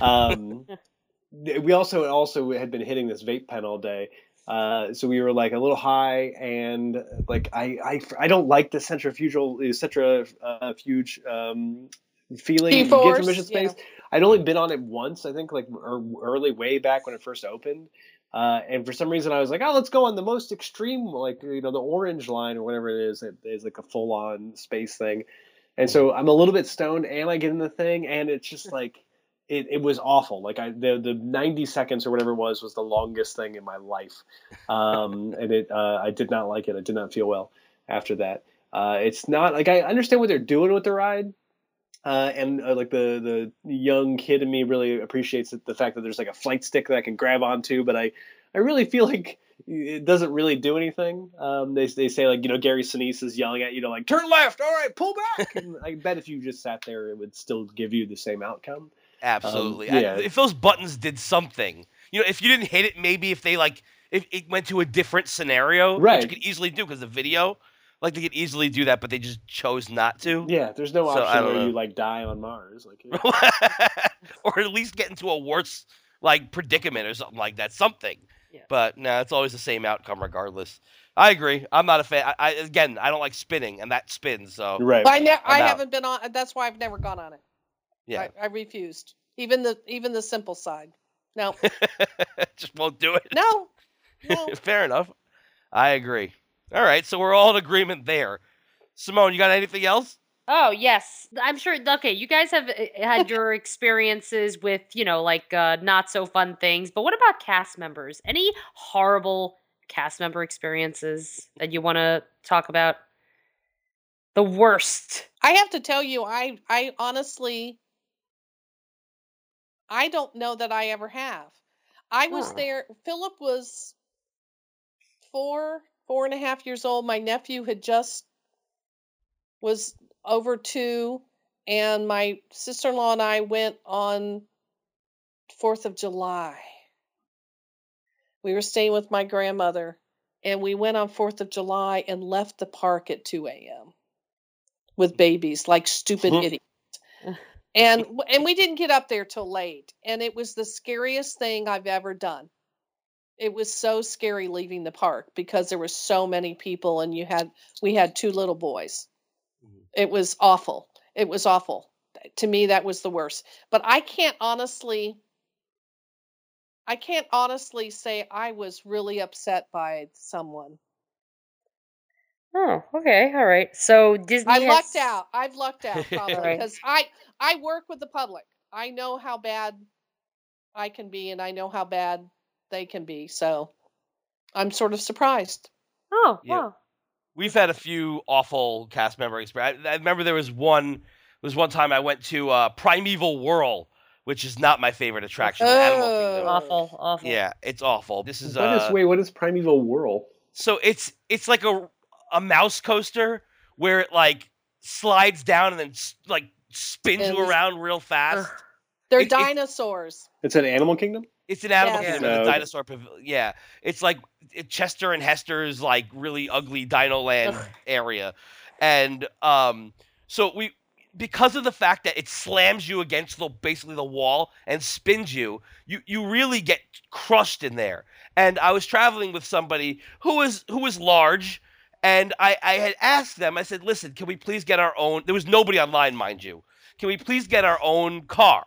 Um, we also also had been hitting this vape pen all day. Uh, so we were like a little high, and like I I, I don't like the centrifugal centrifuge um, feeling you get G-force, from mission yeah. space. I'd only been on it once, I think, like er- early way back when it first opened. Uh, and for some reason, I was like, "Oh, let's go on the most extreme, like you know, the orange line or whatever it is. It is like a full-on space thing." And so I'm a little bit stoned, and I get in the thing, and it's just like it, it was awful. Like I the the 90 seconds or whatever it was was the longest thing in my life, um, and it uh, I did not like it. I did not feel well after that. Uh, it's not like I understand what they're doing with the ride, uh, and uh, like the the young kid in me really appreciates the fact that there's like a flight stick that I can grab onto, but I I really feel like it doesn't really do anything. Um, they they say like you know Gary Sinise is yelling at you to like turn left, all right, pull back. and I bet if you just sat there, it would still give you the same outcome. Absolutely. Um, I- yeah. if those buttons did something, you know, if you didn't hit it, maybe if they like, if it went to a different scenario, which Right. you could easily do because the video, like they could easily do that, but they just chose not to. Yeah, there's no So, option where know. you like die on Mars. Like or at least get into a worse like predicament or something like that. Something. Yeah. But no, it's always the same outcome regardless. I agree. I'm not a fan. I, I again, I don't like spinning, and that spins. So right. But I, ne- I out. haven't been on. That's why I've never gone on it. yeah, I, I refused. Even the even the simple side. No, just won't do it. no, no. Fair enough. I agree. All right, so we're all in agreement there. Simone, you got anything else? Oh yes, I'm sure. Okay, you guys have uh, had your experiences with you know like uh, not so fun things, but what about cast members? Any horrible cast member experiences that you want to talk about? The worst. I have to tell you, I I honestly, I don't know that I ever have. I was Huh. there. Philip was four, four and a half years old. My nephew had just was over two, and my sister in law and I went on Fourth of July. We were staying with my grandmother, and we went on Fourth of July and left the park at two a.m. with mm. babies like stupid idiots. And and we didn't get up there till late, and it was the scariest thing I've ever done. It was so scary leaving the park because there were so many people, and you had we had two little boys. Mhm. It was awful. It was awful. To me, that was the worst. But I can't honestly. I can't honestly say I was really upset by someone. Oh, okay, all right. So Disney. I has- lucked out. I've lucked out probably because I I work with the public. I know how bad I can be, and I know how bad they can be. So I'm sort of surprised. Oh, Yeah. wow. We've had a few awful cast member experience. I, I remember there was one. There was one time I went to uh, Primeval Whirl, which is not my favorite attraction. in Animal Kingdom. Oh. Awful, awful. Yeah, it's awful. This is What is uh, wait? What is Primeval Whirl? so it's it's like a a mouse coaster where it like slides down and then like spins And you around real fast. They're It- it- dinosaurs. It's an Animal Kingdom. It's an Animal Yes. Kingdom, it's a dinosaur pavilion. Yeah, it's like Chester and Hester's like really ugly Dino Land area, and um, so we because of the fact that it slams you against the basically the wall and spins you, you you really get crushed in there. And I was traveling with somebody who was who was large, and I I had asked them. I said, "Listen, can we please get our own?" There was nobody online, mind you. Can we please get our own car?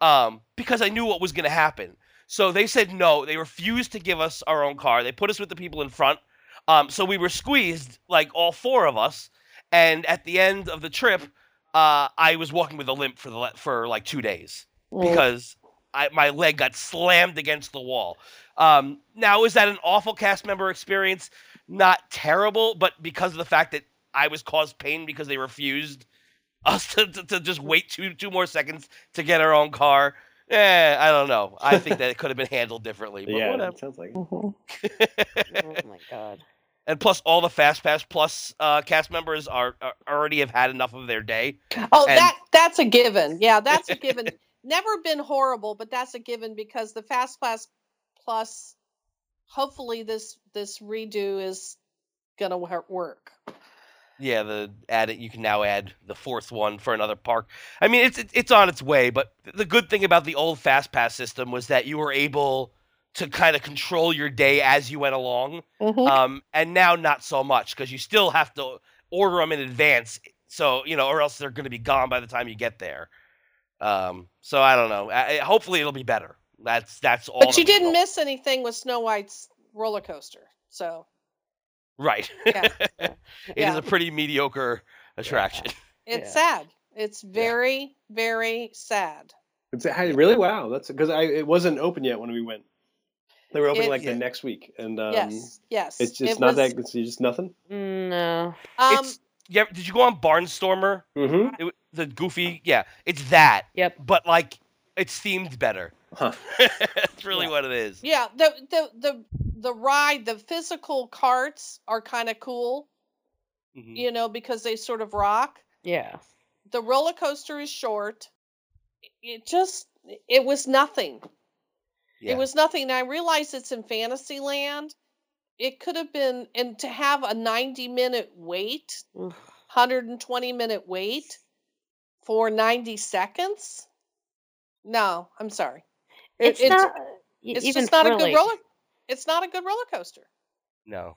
Um, because I knew what was going to happen. So they said no. They refused to give us our own car. They put us with the people in front. Um, so we were squeezed, like all four of us. And at the end of the trip, uh, I was walking with a limp for the for like two days because I, my leg got slammed against the wall. Um, now, is that an awful cast member experience? Not terrible, but because of the fact that I was caused pain because they refused us to, to, to just wait two two more seconds to get our own car. Eh, I don't know. I think that it could have been handled differently. But yeah, whatever. it sounds like. oh my god. And plus, all the Fast Pass Plus uh, cast members are, are already have had enough of their day. Oh, And- that that's a given. Yeah, that's a given. Never been horrible, but that's a given because the Fast Pass Plus. Hopefully, this this redo is gonna work. Yeah, the add it. You can now add the fourth one for another park. I mean, it's it's on its way. But the good thing about the old Fast Pass system was that you were able to kind of control your day as you went along. Mhm. Um, and now not so much because you still have to order them in advance. So you know, or else they're going to be gone by the time you get there. Um, so I don't know. I, hopefully, it'll be better. That's that's all. But that you didn't miss anything with Snow White's roller coaster. So right. Yeah. It is Yeah. a pretty mediocre attraction. it's Yeah. sad. It's very, very sad. It's hey, really wow. That's because I it wasn't open yet when we went. They were opening It- like the next week, and um, yes, yes. it's just it not was, that. It's just nothing. No. Um, it's yeah. Did you go on Barnstormer? Mm-hmm. It, the goofy, yeah. It's that, Yep. but like it's themed better. Huh. That's really Yeah. what it is. yeah. The the the the ride, the physical carts are kind of cool, Mhm. you know, because they sort of rock. Yeah. The roller coaster is short. It just it was nothing. Yeah. It was nothing. And I realize it's in Fantasyland. It could have been, and to have a 90 minute wait, 120 minute wait for 90 seconds? No, I'm sorry. It- It's, not It's even just not a good roller. It's not a good roller coaster. no.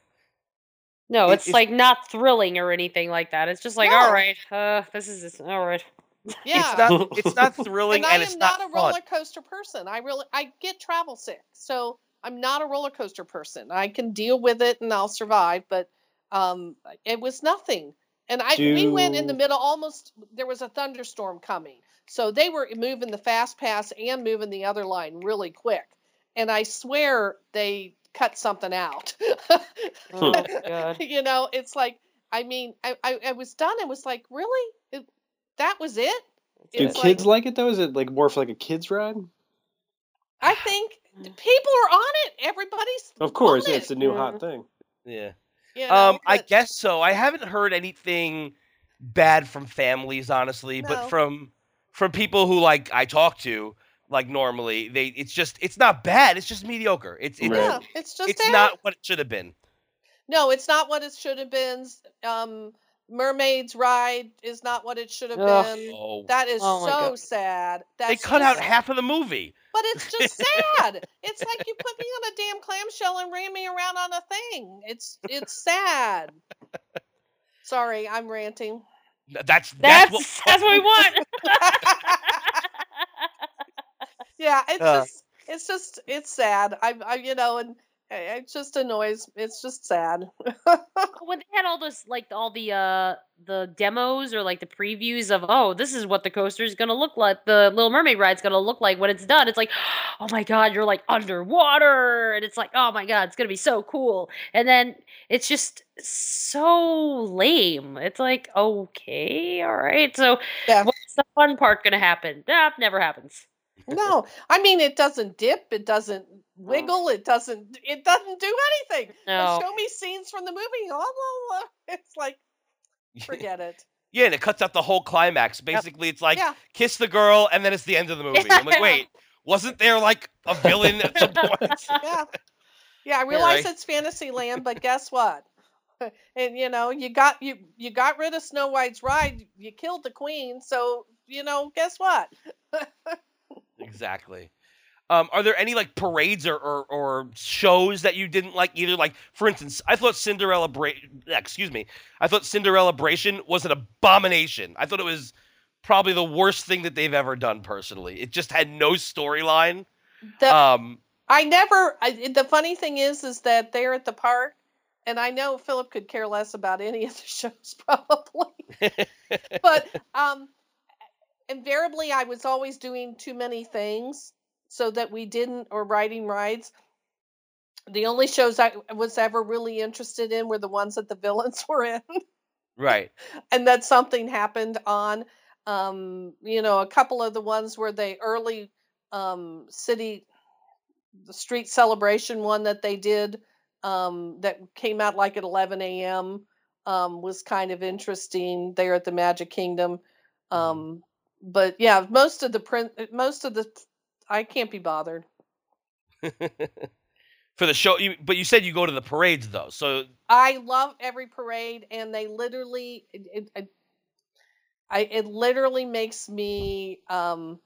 No, it- it's it's- like not thrilling or anything like that. It's just like, No. all right, uh, this is just, all right. Yeah. It's not. It's not thrilling, and I am it's not, not, a fun. roller coaster person. I really I get travel sick, so I'm not a roller coaster person. I can deal with it and I'll survive, but um, it was nothing. And I we went in the middle. Almost there was a thunderstorm coming, so they were moving the fast pass and moving the other line really quick. And I swear they cut something out. Oh, God. you know, it's like I mean, I, I, I was done. It was like really, it, that was it. Do It's kids like it though? Is it like more for like a kids ride? I think people are on it. Everybody's Of course, on yeah, it. it's a new Yeah. hot thing. Yeah. You know, Um, I guess so. I haven't heard anything bad from families, honestly, No. but from from people who like I talk to, like normally, they it's just it's not bad. It's just mediocre. It's it's yeah, it's just it's that. not what it should have been. No, it's not what it should have been. Um, Mermaid's Ride is not what it should have Ugh. been. Oh, That is Oh so God. sad. That's they cut out just- half of the movie. But it's just sad. it's like you put me on a damn clamshell and ran me around on a thing. It's it's sad. Sorry, I'm ranting. Th- That's That's that's, what, that's what we want. yeah, it's Uh. just it's just it's sad. I I you know and uh, it just annoys. It's just sad. when they had all this like all the uh the demos or like the previews of oh this is what the coaster is gonna look like the little mermaid ride's gonna look like when it's done it's like oh my god you're like underwater and it's like oh my god it's gonna be so cool and then it's just so lame it's like okay all right so Yeah. what's the fun part gonna happen That never happens no, I mean it doesn't dip. It doesn't wiggle. It doesn't. It doesn't do anything. no show me scenes from the movie. blah, blah, blah. It's like forget it. yeah, and it cuts out the whole climax. Basically, it's like yeah. kiss the girl, and then it's the end of the movie. I'm like, wait, wasn't there like a villain at some point? yeah yeah i realize right. it's fantasyland but guess what and you know you got you you got rid of snow white's ride you killed the queen so you know guess what exactly. Um, are there any like parades or, or, or shows that you didn't like either? Like, for instance, I thought Cinderella Bra- excuse me, I thought Cinderellabration was an abomination. I thought it was probably the worst thing that they've ever done. Personally, it just had no storyline. the, Um, i never I, the funny thing is is that they're at the park and i know philip could care less about any of the shows probably but um invariably i was always doing too many things so that we didn't or riding rides. The only shows i was ever really interested in were the ones that the villains were in. Right. and that something happened on um you know a couple of the ones where they early um city the street celebration one that they did um that came out like at 11 a.m um was kind of interesting there at the magic kingdom um but yeah most of the print most of the i can't be bothered For the show, you, but you said you go to the parades though, so I love every parade, and they literally, it, it, it, I, it literally makes me um,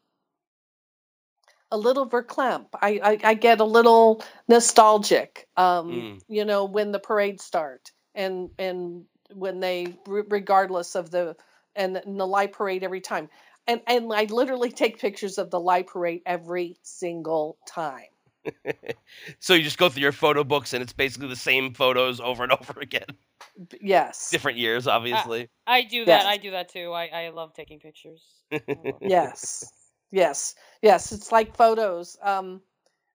a little verklempt. I, I, I get a little nostalgic, um, Mm. you know, when the parades start, and and when they, regardless of the, and, and the light parade every time, and and I literally take pictures of the light parade every single time. so you just go through your photo books and it's basically the same photos over and over again, Yes. different years, obviously. i do that Yes. i do that too i, I love taking pictures love yes yes yes it's like photos um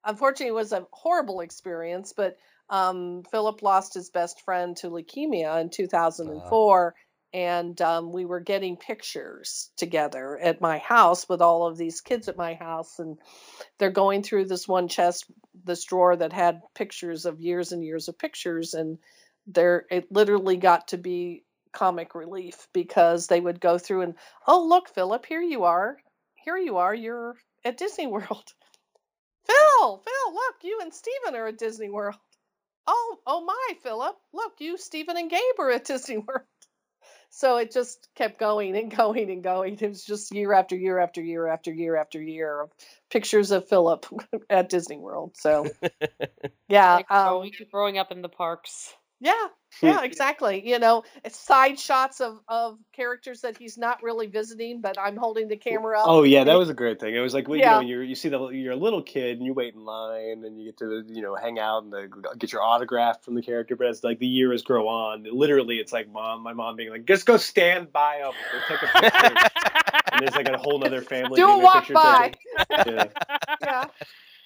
unfortunately it was a horrible experience but um philip lost his best friend to leukemia in 2004 and um, we were getting pictures together at my house with all of these kids at my house and they're going through this one chest this drawer that had pictures of years and years of pictures and there it literally got to be comic relief because they would go through and oh look philip here you are. Here you are you're at disney world. Phil phil look you and Steven are at disney world. Oh oh my philip look you Steven and gabe are at disney world so it just kept going and going and going. It was just year after year after year after year after year of pictures of philip at disney world. So yeah like um, growing, growing up in the parks. Yeah, yeah, exactly. You know, it's side shots of of characters that he's not really visiting, but I'm holding the camera up. Oh yeah, that was a great thing. It was like when Yeah. you know you're, you see the you're a little kid and you wait in line and you get to you know hang out and the, get your autograph from the character. But as like the years grow on, literally it's like mom, my mom being like, just go stand by go take a picture. and there's like a whole other family. Do a walk by. Yeah. yeah,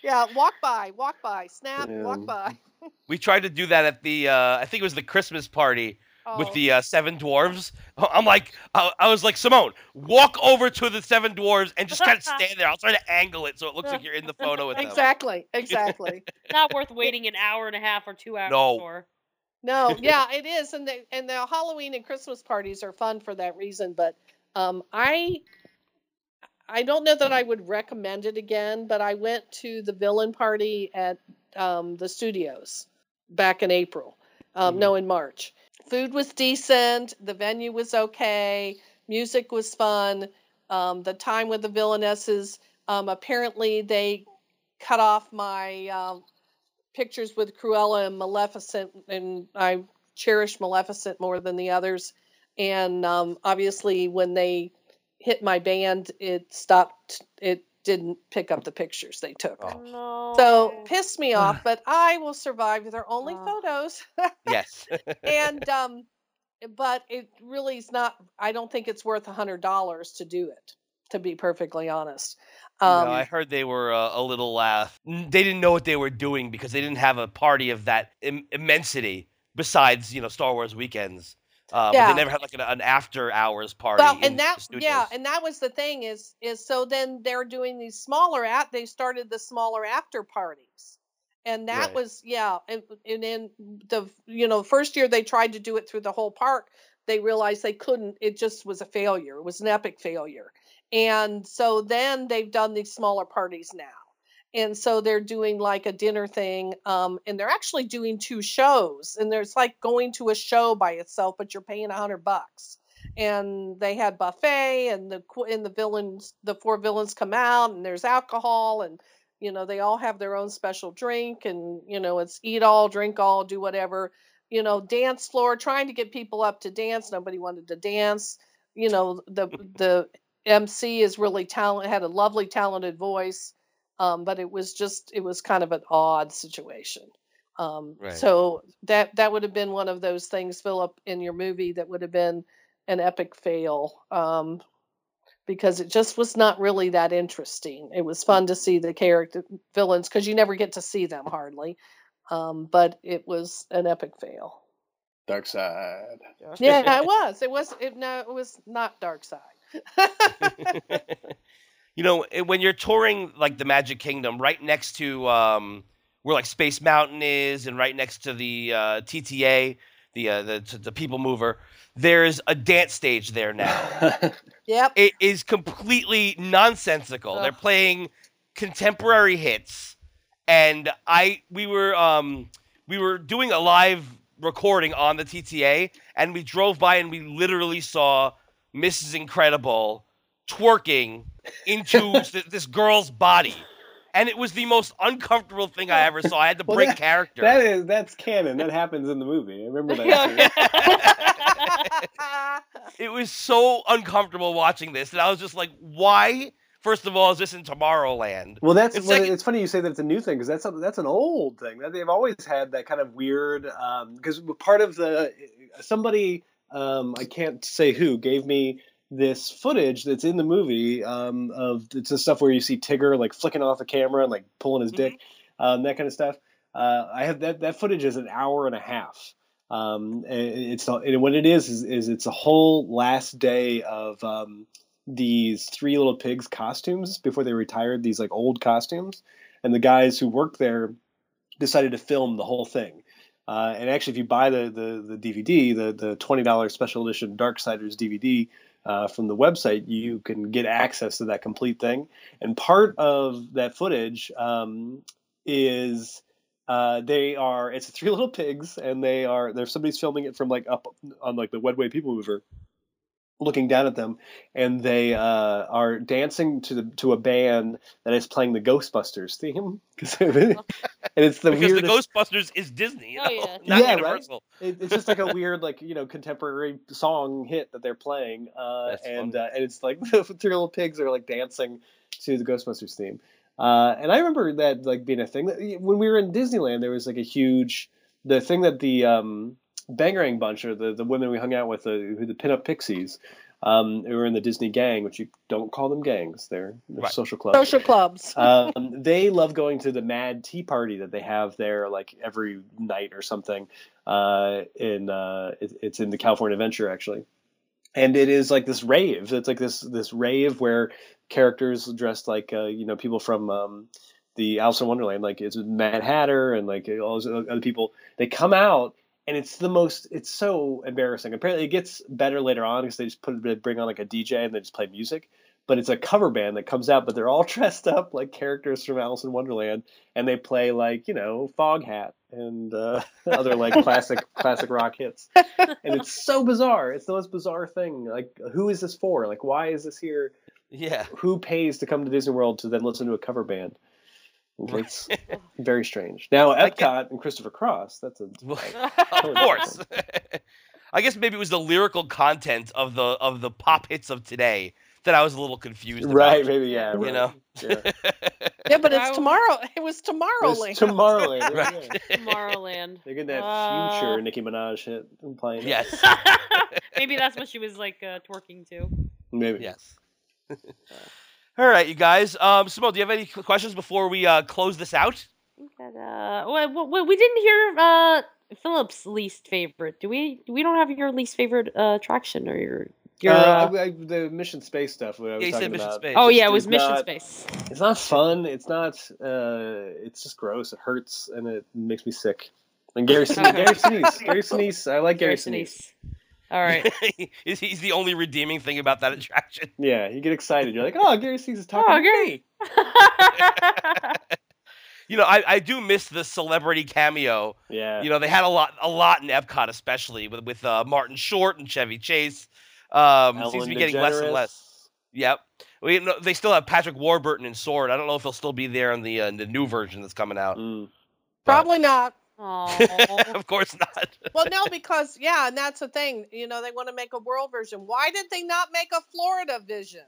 yeah, walk by, walk by, snap, walk by. We tried to do that at the, uh, I think it was the Christmas party with Oh. the uh, Seven Dwarves. I'm like, I, I was like, Simone, walk over to the Seven Dwarves and just kind of stand there. I'll try to angle it so it looks like you're in the photo with them. exactly, exactly. not worth waiting an hour and a half or two hours No. for No, yeah, it is, and the and the Halloween and Christmas parties are fun for that reason. But um, I I don't know that I would recommend it again. But I went to the villain party at um, the studios back in April, Um, Mhm. No, in March. Food was decent. The venue was okay. Music was fun. Um, the time with the villainesses. Um, apparently, they cut off my um pictures with Cruella and Maleficent, and I cherish Maleficent more than the others. And um, obviously, when they hit my band, it stopped. It didn't pick up the pictures they took. Oh. No. So pissed me off, but I will survive. They're only Oh. photos, Yes. and um, but it really is not. I don't think it's worth a hundred dollars to do it. To be perfectly honest, um, no, I heard they were uh, a little. Uh, they didn't know what they were doing because they didn't have a party of that Im- immensity besides you know Star Wars weekends. Uh, Yeah. they never had like an, an after hours party. well, and that yeah, and that was the thing is is so then they're doing these smaller at they started the smaller after parties. And that Right. was yeah, and, and then the you know first year they tried to do it through the whole park, they realized they couldn't. It just was a failure. It was an epic failure. And so then they've done these smaller parties now. And so they're doing like a dinner thing, um, and they're actually doing two shows. And there's like going to a show by itself, but you're paying a hundred bucks. And they had buffet, and the and the villains, the four villains come out, and there's alcohol, and you know they all have their own special drink, and you know it's eat all, drink all, do whatever. You know, dance floor, trying to get people up to dance. Nobody wanted to dance. You know, the the MC is really talent had a lovely talented voice, um, but it was just it was kind of an odd situation. Um, Right. So that that would have been one of those things, Philip, in your movie that would have been an epic fail um, because it just was not really that interesting. It was fun to see the character villains because you never get to see them hardly, um, but it was an epic fail. Dark side. Yeah, it was. It was. It no, it was not Dark Side. you know, when you're touring like the Magic Kingdom, right next to um, where like Space Mountain is, and right next to the uh, TTA, the uh, the t- the People Mover, there's a dance stage there now. Yep. it is completely nonsensical. They're playing contemporary hits, and I we were um we were doing a live recording on the TTA, and we drove by and we literally saw Mrs. Incredible twerking into th- this girl's body. And it was the most uncomfortable thing I ever saw. I had to Well, break that- character. That is that's canon. That happens in the movie. I remember that. it was so uncomfortable watching this, and I was just like, "Why? First of all, is this in Tomorrowland?" Well, that's It's well, it's funny you say that it's a new thing because that's a, that's an old thing that they've always had that kind of weird because part of the somebody um, I can't say who gave me this footage that's in the movie um, of it's the stuff where you see Tigger like flicking off the camera and like pulling his dick, um, that kind of stuff. Uh, I have that that footage is an hour and a half. Um, it's and what it is, is is it's a whole last day of um, these three little pigs costumes before they retired these like old costumes and the guys who worked there decided to film the whole thing uh, and actually if you buy the the, the dvd the, the $20 special edition darksiders dvd uh, from the website you can get access to that complete thing. And part of that footage um, is uh, they are it's three little pigs and they are there's somebody's filming it from like up on like the wedway people mover looking down at them and they uh, are dancing to the to a band that is playing the Ghostbusters theme 'Cause- and it's the because the. Ghostbusters is Disney, you know, Oh, yeah. not Yeah, right? Universal. it- it's just like a weird like you know contemporary song hit that they're playing, uh, That's and fun. uh, and it's like the three little pigs are like dancing to the Ghostbusters theme. Uh, and I remember that like being a thing that when we were in Disneyland, there was like a huge the thing that the um, Bangarang bunch or the, the women we hung out with, the, who the pinup pixies, um, who were in the Disney gang, which you don't call them gangs, they're, they're Right. social clubs. Social clubs. um, they love going to the Mad Tea Party that they have there, like every night or something. Uh, in uh, it, it's in the California Adventure actually, and it is like this rave. It's like this this rave where characters dressed like uh, you know people from um, the Alice in Wonderland, like it's Mad Hatter and like all those other people. They come out. And it's the most. It's so embarrassing. Apparently, it gets better later on because they just put they bring on like a DJ and they just play music but it's a cover band that comes out, but they're all dressed up like characters from Alice in Wonderland, and they play like you know Foghat and uh, other like classic classic rock hits. And it's so bizarre. It's the most bizarre thing. Like, who is this for? Like, why is this here? Yeah. Who pays to come to Disney World to then listen to a cover band? It's very strange. Now, Epcot and Christopher Cross. That's a of course. I guess maybe it was the lyrical content of the of the pop hits of today that I was a little confused about. right. Maybe yeah. You right. know. Yeah. Yeah, but it's tomorrow. It was Tomorrowland. It's Tomorrowland. Right. yeah. Tomorrowland. They're getting that Uh, future Nicki Minaj hit and playing. it. yes. Maybe that's what she was like uh, twerking to. Maybe. Yes. All right, you guys. Um, Simone, do you have any questions before we uh, close this out? But, uh, well, well, we didn't hear uh, Philip's least favorite. Do we? We don't have your least favorite uh, attraction or your your. Uh, Uh, I, I, the mission space stuff. What I was Yeah, you said talking Mission about. Space. oh yeah, it was is Mission not- Space. It's not fun. It's not. Uh, it's just gross. It hurts and it makes me sick. And Gary Sinise. Gary Sinise. Gary Sinise. I like Gary, Sinise. All right. Is he's the only redeeming thing about that attraction? Yeah, you get excited. You're like, oh, Gary Sinise is talking Oh, to Gary. me. You know, I, I do miss the celebrity cameo. Yeah. You know, they had a lot a lot in Epcot, especially with with uh, Martin Short and Chevy Chase. Um, seems to be getting less and less. Yep. We, no, they still have Patrick Warburton in Soarin'. I don't know if he'll still be there in the uh, the new version that's coming out. Mm. Probably not. Aw. of course not. Well, no, because yeah, and that's the thing. You know, they want to make a world version. Why did they not make a Florida vision?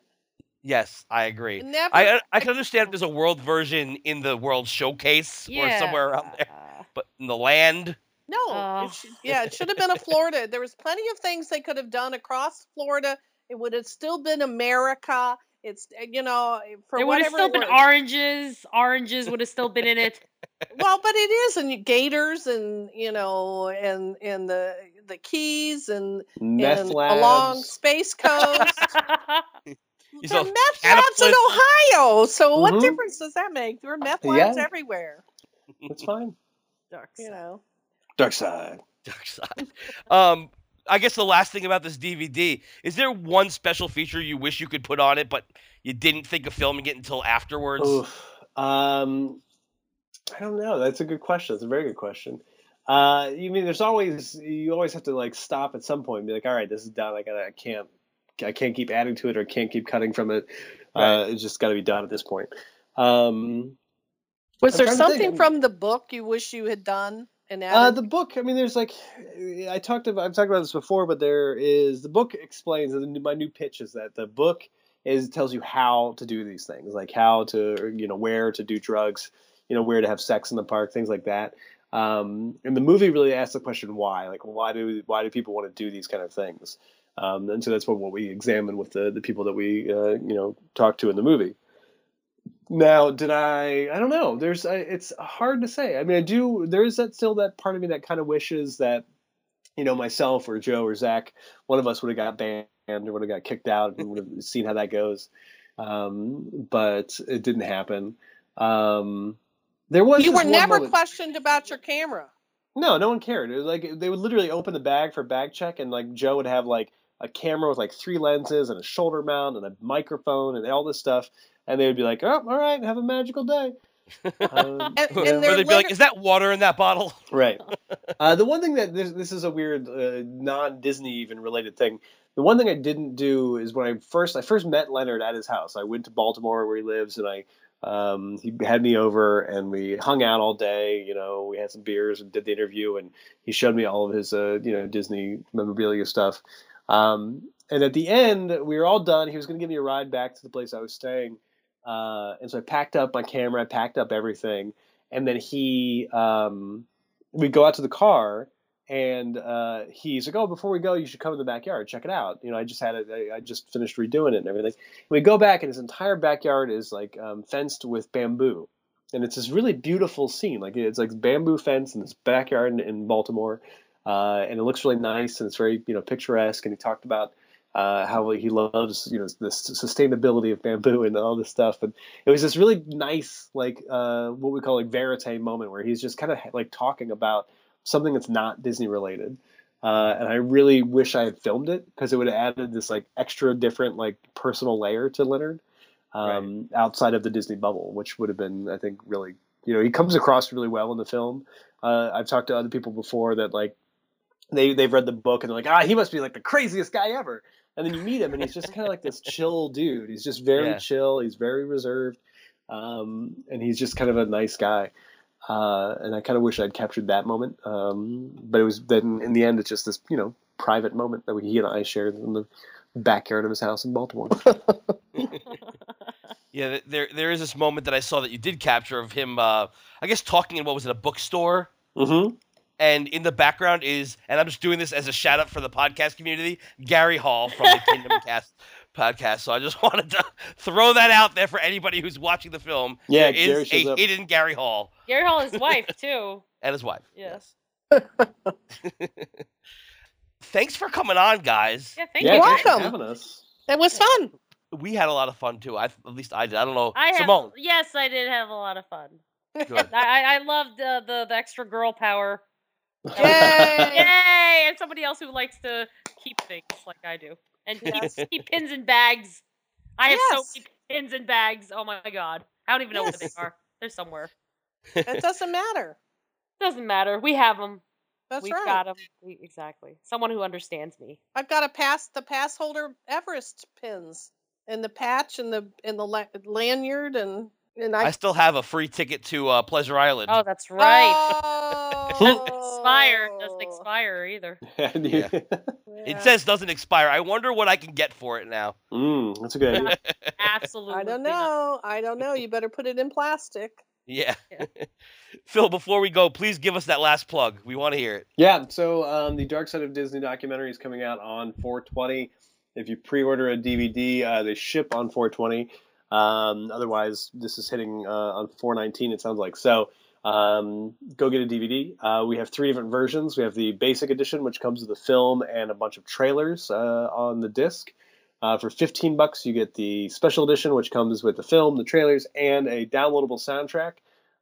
yes, I agree. Never. I uh, I can understand if there's a world version in the World Showcase or somewhere around there, but in the land, no. Oh. It should, yeah, it should have been a Florida. There was plenty of things they could have done across Florida. It would have still been America. It's uh, you know for There would have still been was. oranges. Oranges would have still been in it. Well, but it is, and gators, and you know, and and the the keys, and, Meth and labs. along Space Coast. You there are meth labs in Ohio. So what Mhm. difference does that make? There are meth labs Yeah. everywhere. It's fine. Dark You side. know. Dark side. Dark side. Um, I guess the last thing about this DVD is there one special feature you wish you could put on it, but you didn't think of filming it until afterwards? Oof. Um, I don't know. That's a good question. That's a very good question. Uh, you mean there's always you always have to like stop at some point and be like, all right, this is done. I gotta, I can't, I can't keep adding to it or can't keep cutting from it. Uh, it's just got to be done at this point. Um, Was I'm there trying to think. something from the book you wish you had done and Uh, the book. I mean, there's like, I talked about. I've talked about this before, but there is the book explains. My new pitch is that the book is tells you how to do these things, like how to, you know, where to do drugs, you know, where to have sex in the park, things like that. Um, and the movie really asks the question why, like why do why do people want to do these kind of things? Um, and so that's what, what we examine with the the people that we uh, you know talk to in the movie. Now, did I? I don't know. There's, I, it's hard to say. I mean, I do. There is that still that part of me that kind of wishes that, you know, myself or Joe or Zach, one of us would have got banned or would have got kicked out and would have seen how that goes. Um, but it didn't happen. Um, there was. you were never moment- questioned about your camera. no, no one cared. It was like they would literally open the bag for bag check, and like Joe would have like a camera with like three lenses and a shoulder mount and a microphone and all this stuff, and they would be like, "Oh, all right, have a magical day." Um, And, and Where they're they'd be like, "Is that water in that bottle?" right. Uh, the one thing that this, this is a weird uh, non-Disney even related thing. The one thing I didn't do is when I first I first met Leonard at his house. I went to Baltimore where he lives, and I um, he had me over and we hung out all day. You know, we had some beers and did the interview, and he showed me all of his uh, you know Disney memorabilia stuff. Um, and at the end, we were all done. He was going to give me a ride back to the place I was staying, uh, and so I packed up my camera, I packed up everything, and then he um, we go out to the car and uh, he's like, "Oh, before we go, you should come in the backyard, check it out." You know, I just had it, I, I just finished redoing it and everything. we go back, and his entire backyard is like um, fenced with bamboo, and it's this really beautiful scene. Like it's like bamboo fence in this backyard in, in Baltimore, uh, and it looks really nice and it's very you know picturesque. And he talked about uh, how he loves you know the sustainability of bamboo and all this stuff. And it was this really nice like uh, what we call like verite moment where he's just kind of like talking about something that's not Disney related. Uh, and I really wish I had filmed it because it would have added this like extra different like personal layer to Leonard um, outside of the Disney bubble, which would have been I think really you know, he comes across really well in the film. Uh, I've talked to other people before that like they they've read the book and they're like, ah, he must be like the craziest guy ever. And then you meet him and he's just kind of like this chill dude. He's just very Yeah. chill. He's very reserved, um, and he's just kind of a nice guy. Uh, and I kind of wish I'd captured that moment. Um, but it was then in the end, it's just this you know private moment that we, he and I shared in the backyard of his house in Baltimore. Yeah, there there is this moment that I saw that you did capture of him. Uh, I guess talking in what was it a bookstore, mm-hmm. And in the background is, and I'm just doing this as a shout out for the podcast community, Gary Hall from the Kingdom Cast podcast. So I just wanted to throw that out there for anybody who's watching the film. Yeah, there Gary is shows a up. hidden Gary Hall Gary Hall, his wife too. and his wife. Yes. Thanks for coming on, guys. Yeah, thank Yeah, you. thanks for welcome. having us. It was fun. We had a lot of fun too. I at least I did. I don't know, I have, Simone. yes, I did have a lot of fun. Good. I, I I loved the, the the extra girl power. Yay! Yay! And somebody else who likes to keep things like I do, and Yes. keep, keep pins and bags. I have Yes. so many pins and bags. Oh my god! I don't even know where they Yes. are. They're somewhere. It doesn't matter. Doesn't matter. We have them. That's We've right. got them. We, exactly. Someone who understands me. I've got a pass the pass holder Everest pins and the patch and the in the la- lanyard and and I, I still have a free ticket to uh, Pleasure Island. Oh, that's right. Oh, Doesn't expire. Doesn't expire either. And you- It says doesn't expire. I wonder what I can get for it now. mm, that's a good idea. Absolutely. I don't not. know. I don't know. You better put it in plastic. Yeah. Yeah. Phil, before we go, please give us that last plug. We want to hear it. Yeah, so um, the Dark Side of Disney documentary is coming out on 420. If you pre-order a DVD, uh, they ship on 420. Um, otherwise, this is hitting uh, on 419. It sounds like so. Um, go get a DVD. Uh, we have three different versions. We have the basic edition, which comes with a film and a bunch of trailers uh, on the disc. Uh, for 15 bucks, you get the special edition, which comes with the film, the trailers, and a downloadable soundtrack,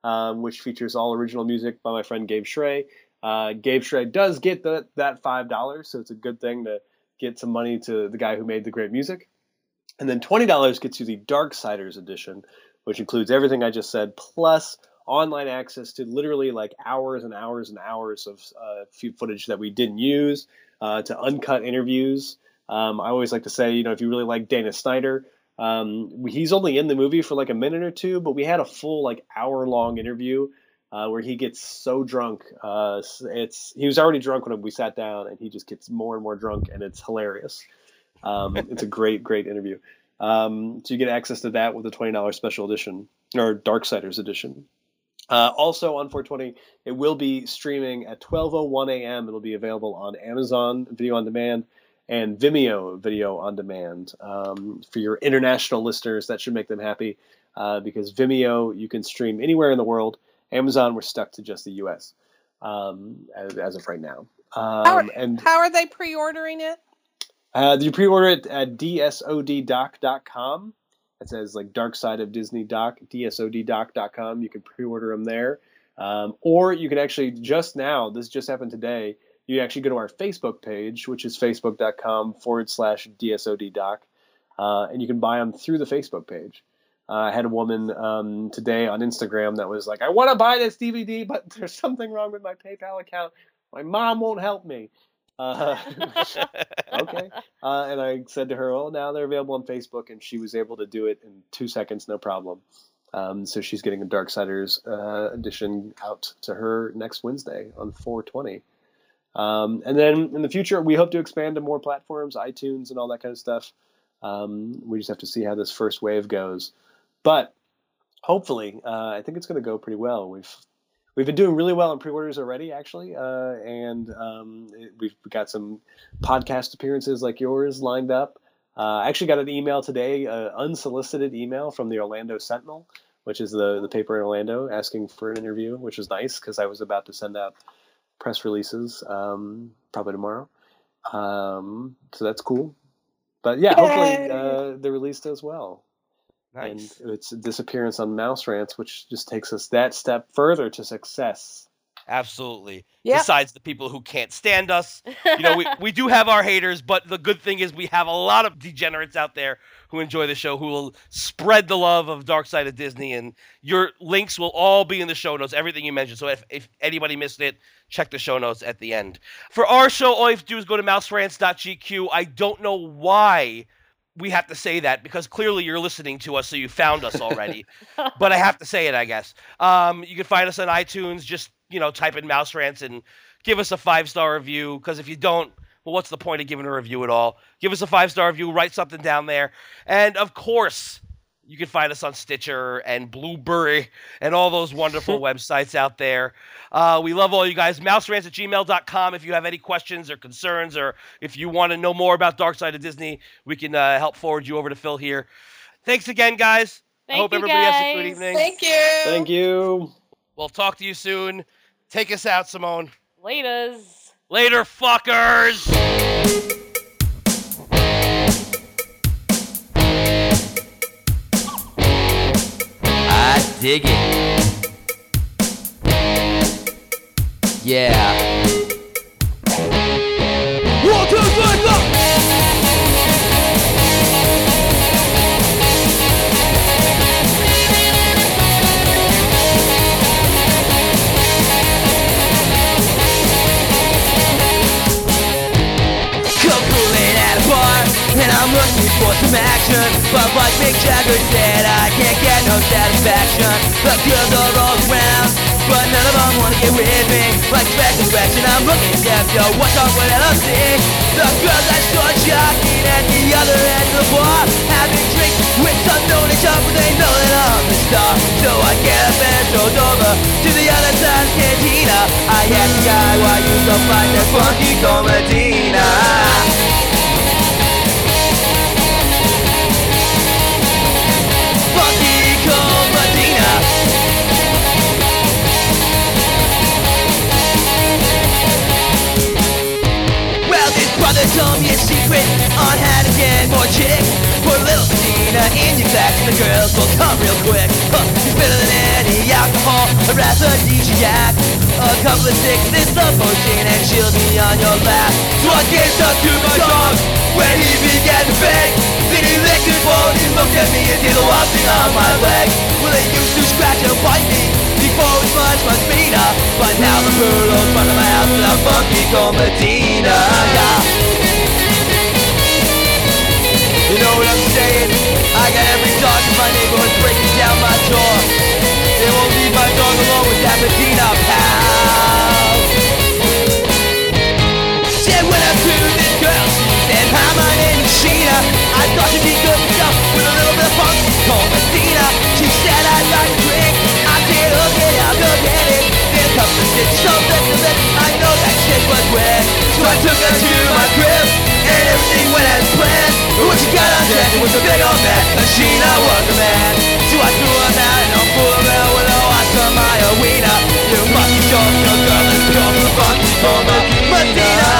um, which features all original music by my friend Gabe Schrey. Uh, Gabe Schrey does get the, that five dollars, so it's a good thing to get some money to the guy who made the great music. And then twenty dollars gets you the Darksiders edition, which includes everything I just said, plus online access to literally like hours and hours and hours of uh, few footage that we didn't use, uh, to uncut interviews. Um, I always like to say, you know, if you really like Dana Snyder, um, he's only in the movie for like a minute or two, but we had a full like hour long interview uh, where he gets so drunk. Uh, it's he was already drunk when we sat down, and he just gets more and more drunk, and it's hilarious. Um, it's a great, great interview. Um, so you get access to that with the twenty dollars special edition or Darksiders edition. Uh, also on 420, it will be streaming at 12:01 a.m. It'll be available on Amazon Video on Demand and Vimeo Video on Demand. Um, for your international listeners, that should make them happy uh, because Vimeo you can stream anywhere in the world. Amazon, we're stuck to just the U.S. Um, as, as of right now. Um, and How are they pre-ordering it? Uh, you pre-order it at dsoddoc.com. It says like Dark Side of Disney Doc, dsoddoc.com. You can pre-order them there, um, or you can actually just now. This just happened today. You actually go to our Facebook page, which is facebook.com forward slash dsoddoc, uh, and you can buy them through the Facebook page. Uh, I had a woman um, today on Instagram that was like, "I want to buy this DVD, but there's something wrong with my PayPal account. My mom won't help me." Uh, okay. Uh, and I said to her, "Oh, now they're available on Facebook," and she was able to do it in two seconds, no problem. Um, so she's getting a Darksiders uh, edition out to her next Wednesday on 420. Um, and then in the future, we hope to expand to more platforms, iTunes, and all that kind of stuff. Um, we just have to see how this first wave goes. But hopefully, uh, I think it's going to go pretty well. We've we've been doing really well in pre-orders already, actually, uh, and um, it- we've got some podcast appearances like yours lined up. Uh, I actually got an email today, uh, unsolicited email from the Orlando Sentinel, which is the the paper in Orlando, asking for an interview, which was nice because I was about to send out press releases um, probably tomorrow. Um, so that's cool. But yeah, hopefully Yay! uh, the release does well. Nice. And it's a disappearance on Mouse Rants, which just takes us that step further to success. Absolutely. Yep. Besides the people who can't stand us, you know, we, we do have our haters, but the good thing is we have a lot of degenerates out there who enjoy the show, who will spread the love of Dark Side of Disney, and your links will all be in the show notes, everything you mentioned. So if, if anybody missed it, check the show notes at the end. For our show, all you have to do is go to mouserants.gq. I don't know why we have to say that because clearly you're listening to us, so you found us already. but I have to say it, I guess. Um, you can find us on iTunes. Just you know, type in Mouse Rants and give us a five star review. Because if you don't, well, what's the point of giving a review at all? Give us a five star review. Write something down there, and of course. You can find us on Stitcher and Blubrry and all those wonderful websites out there. Uh, we love all you guys. Mouserants at gmail.com. If you have any questions or concerns, or if you want to know more about Dark Side of Disney, we can uh, help forward you over to Phil here. Thanks again, guys. I Thank hope you, everybody has a good evening. Thank you. Thank you. We'll talk to you soon. Take us out, Simone. Laters. Later, fuckers. Dig it. Yeah. Action. But like Mick Jagger said, I can't get no satisfaction. The girls are all around, but none of them wanna get with me. Like special direction, I'm looking deaf, yo, what's wrong with LLC? The girls I saw jockeying at the other end of the bar, having drinks with some known each other, they know that I'm the star. So I get up and strolled over to the other side of the cantina. I asked the guy why you so fine, that funky Medina. Me a secret on how to get more chicks. Put a little Medina in your glass and the girls will come real quick. Huh, it's better than any alcohol, a aphrodisiac. A couple of sticks in slow motion and she'll be on your lap. So I gave some to my dog when he began to beg. Then he licked his bone, he looked at me and did a wild on my leg. Well, they used to scratch and bite me was much, much meaner. But now the poodle's in front of my house and I'm funky called Medina. Yeah. You know what I'm saying? I got every dog in my neighborhood breaking down my door. They won't leave my dog alone with that Medina pal. Said when I to this girl, she said, Hi, my name is Sheena. I thought you'd be good stuff with a little bit of funk called Medina. On the rest of it. I know that shit was wet. So I took her to my crib, and everything went as planned. But when she got undressed, it was a big old mess. Cause Sheena was a man. So I threw her out and I'm full of hell with a watch from my arena. You be sure your girl is pure for Medina.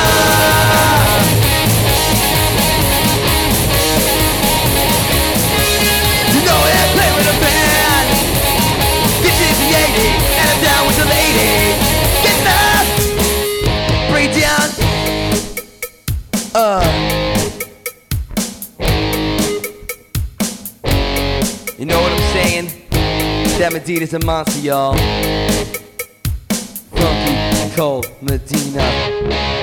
You. This the 80, and I'm down with the lady. Medina's a monster, y'all. Funky, cold Medina.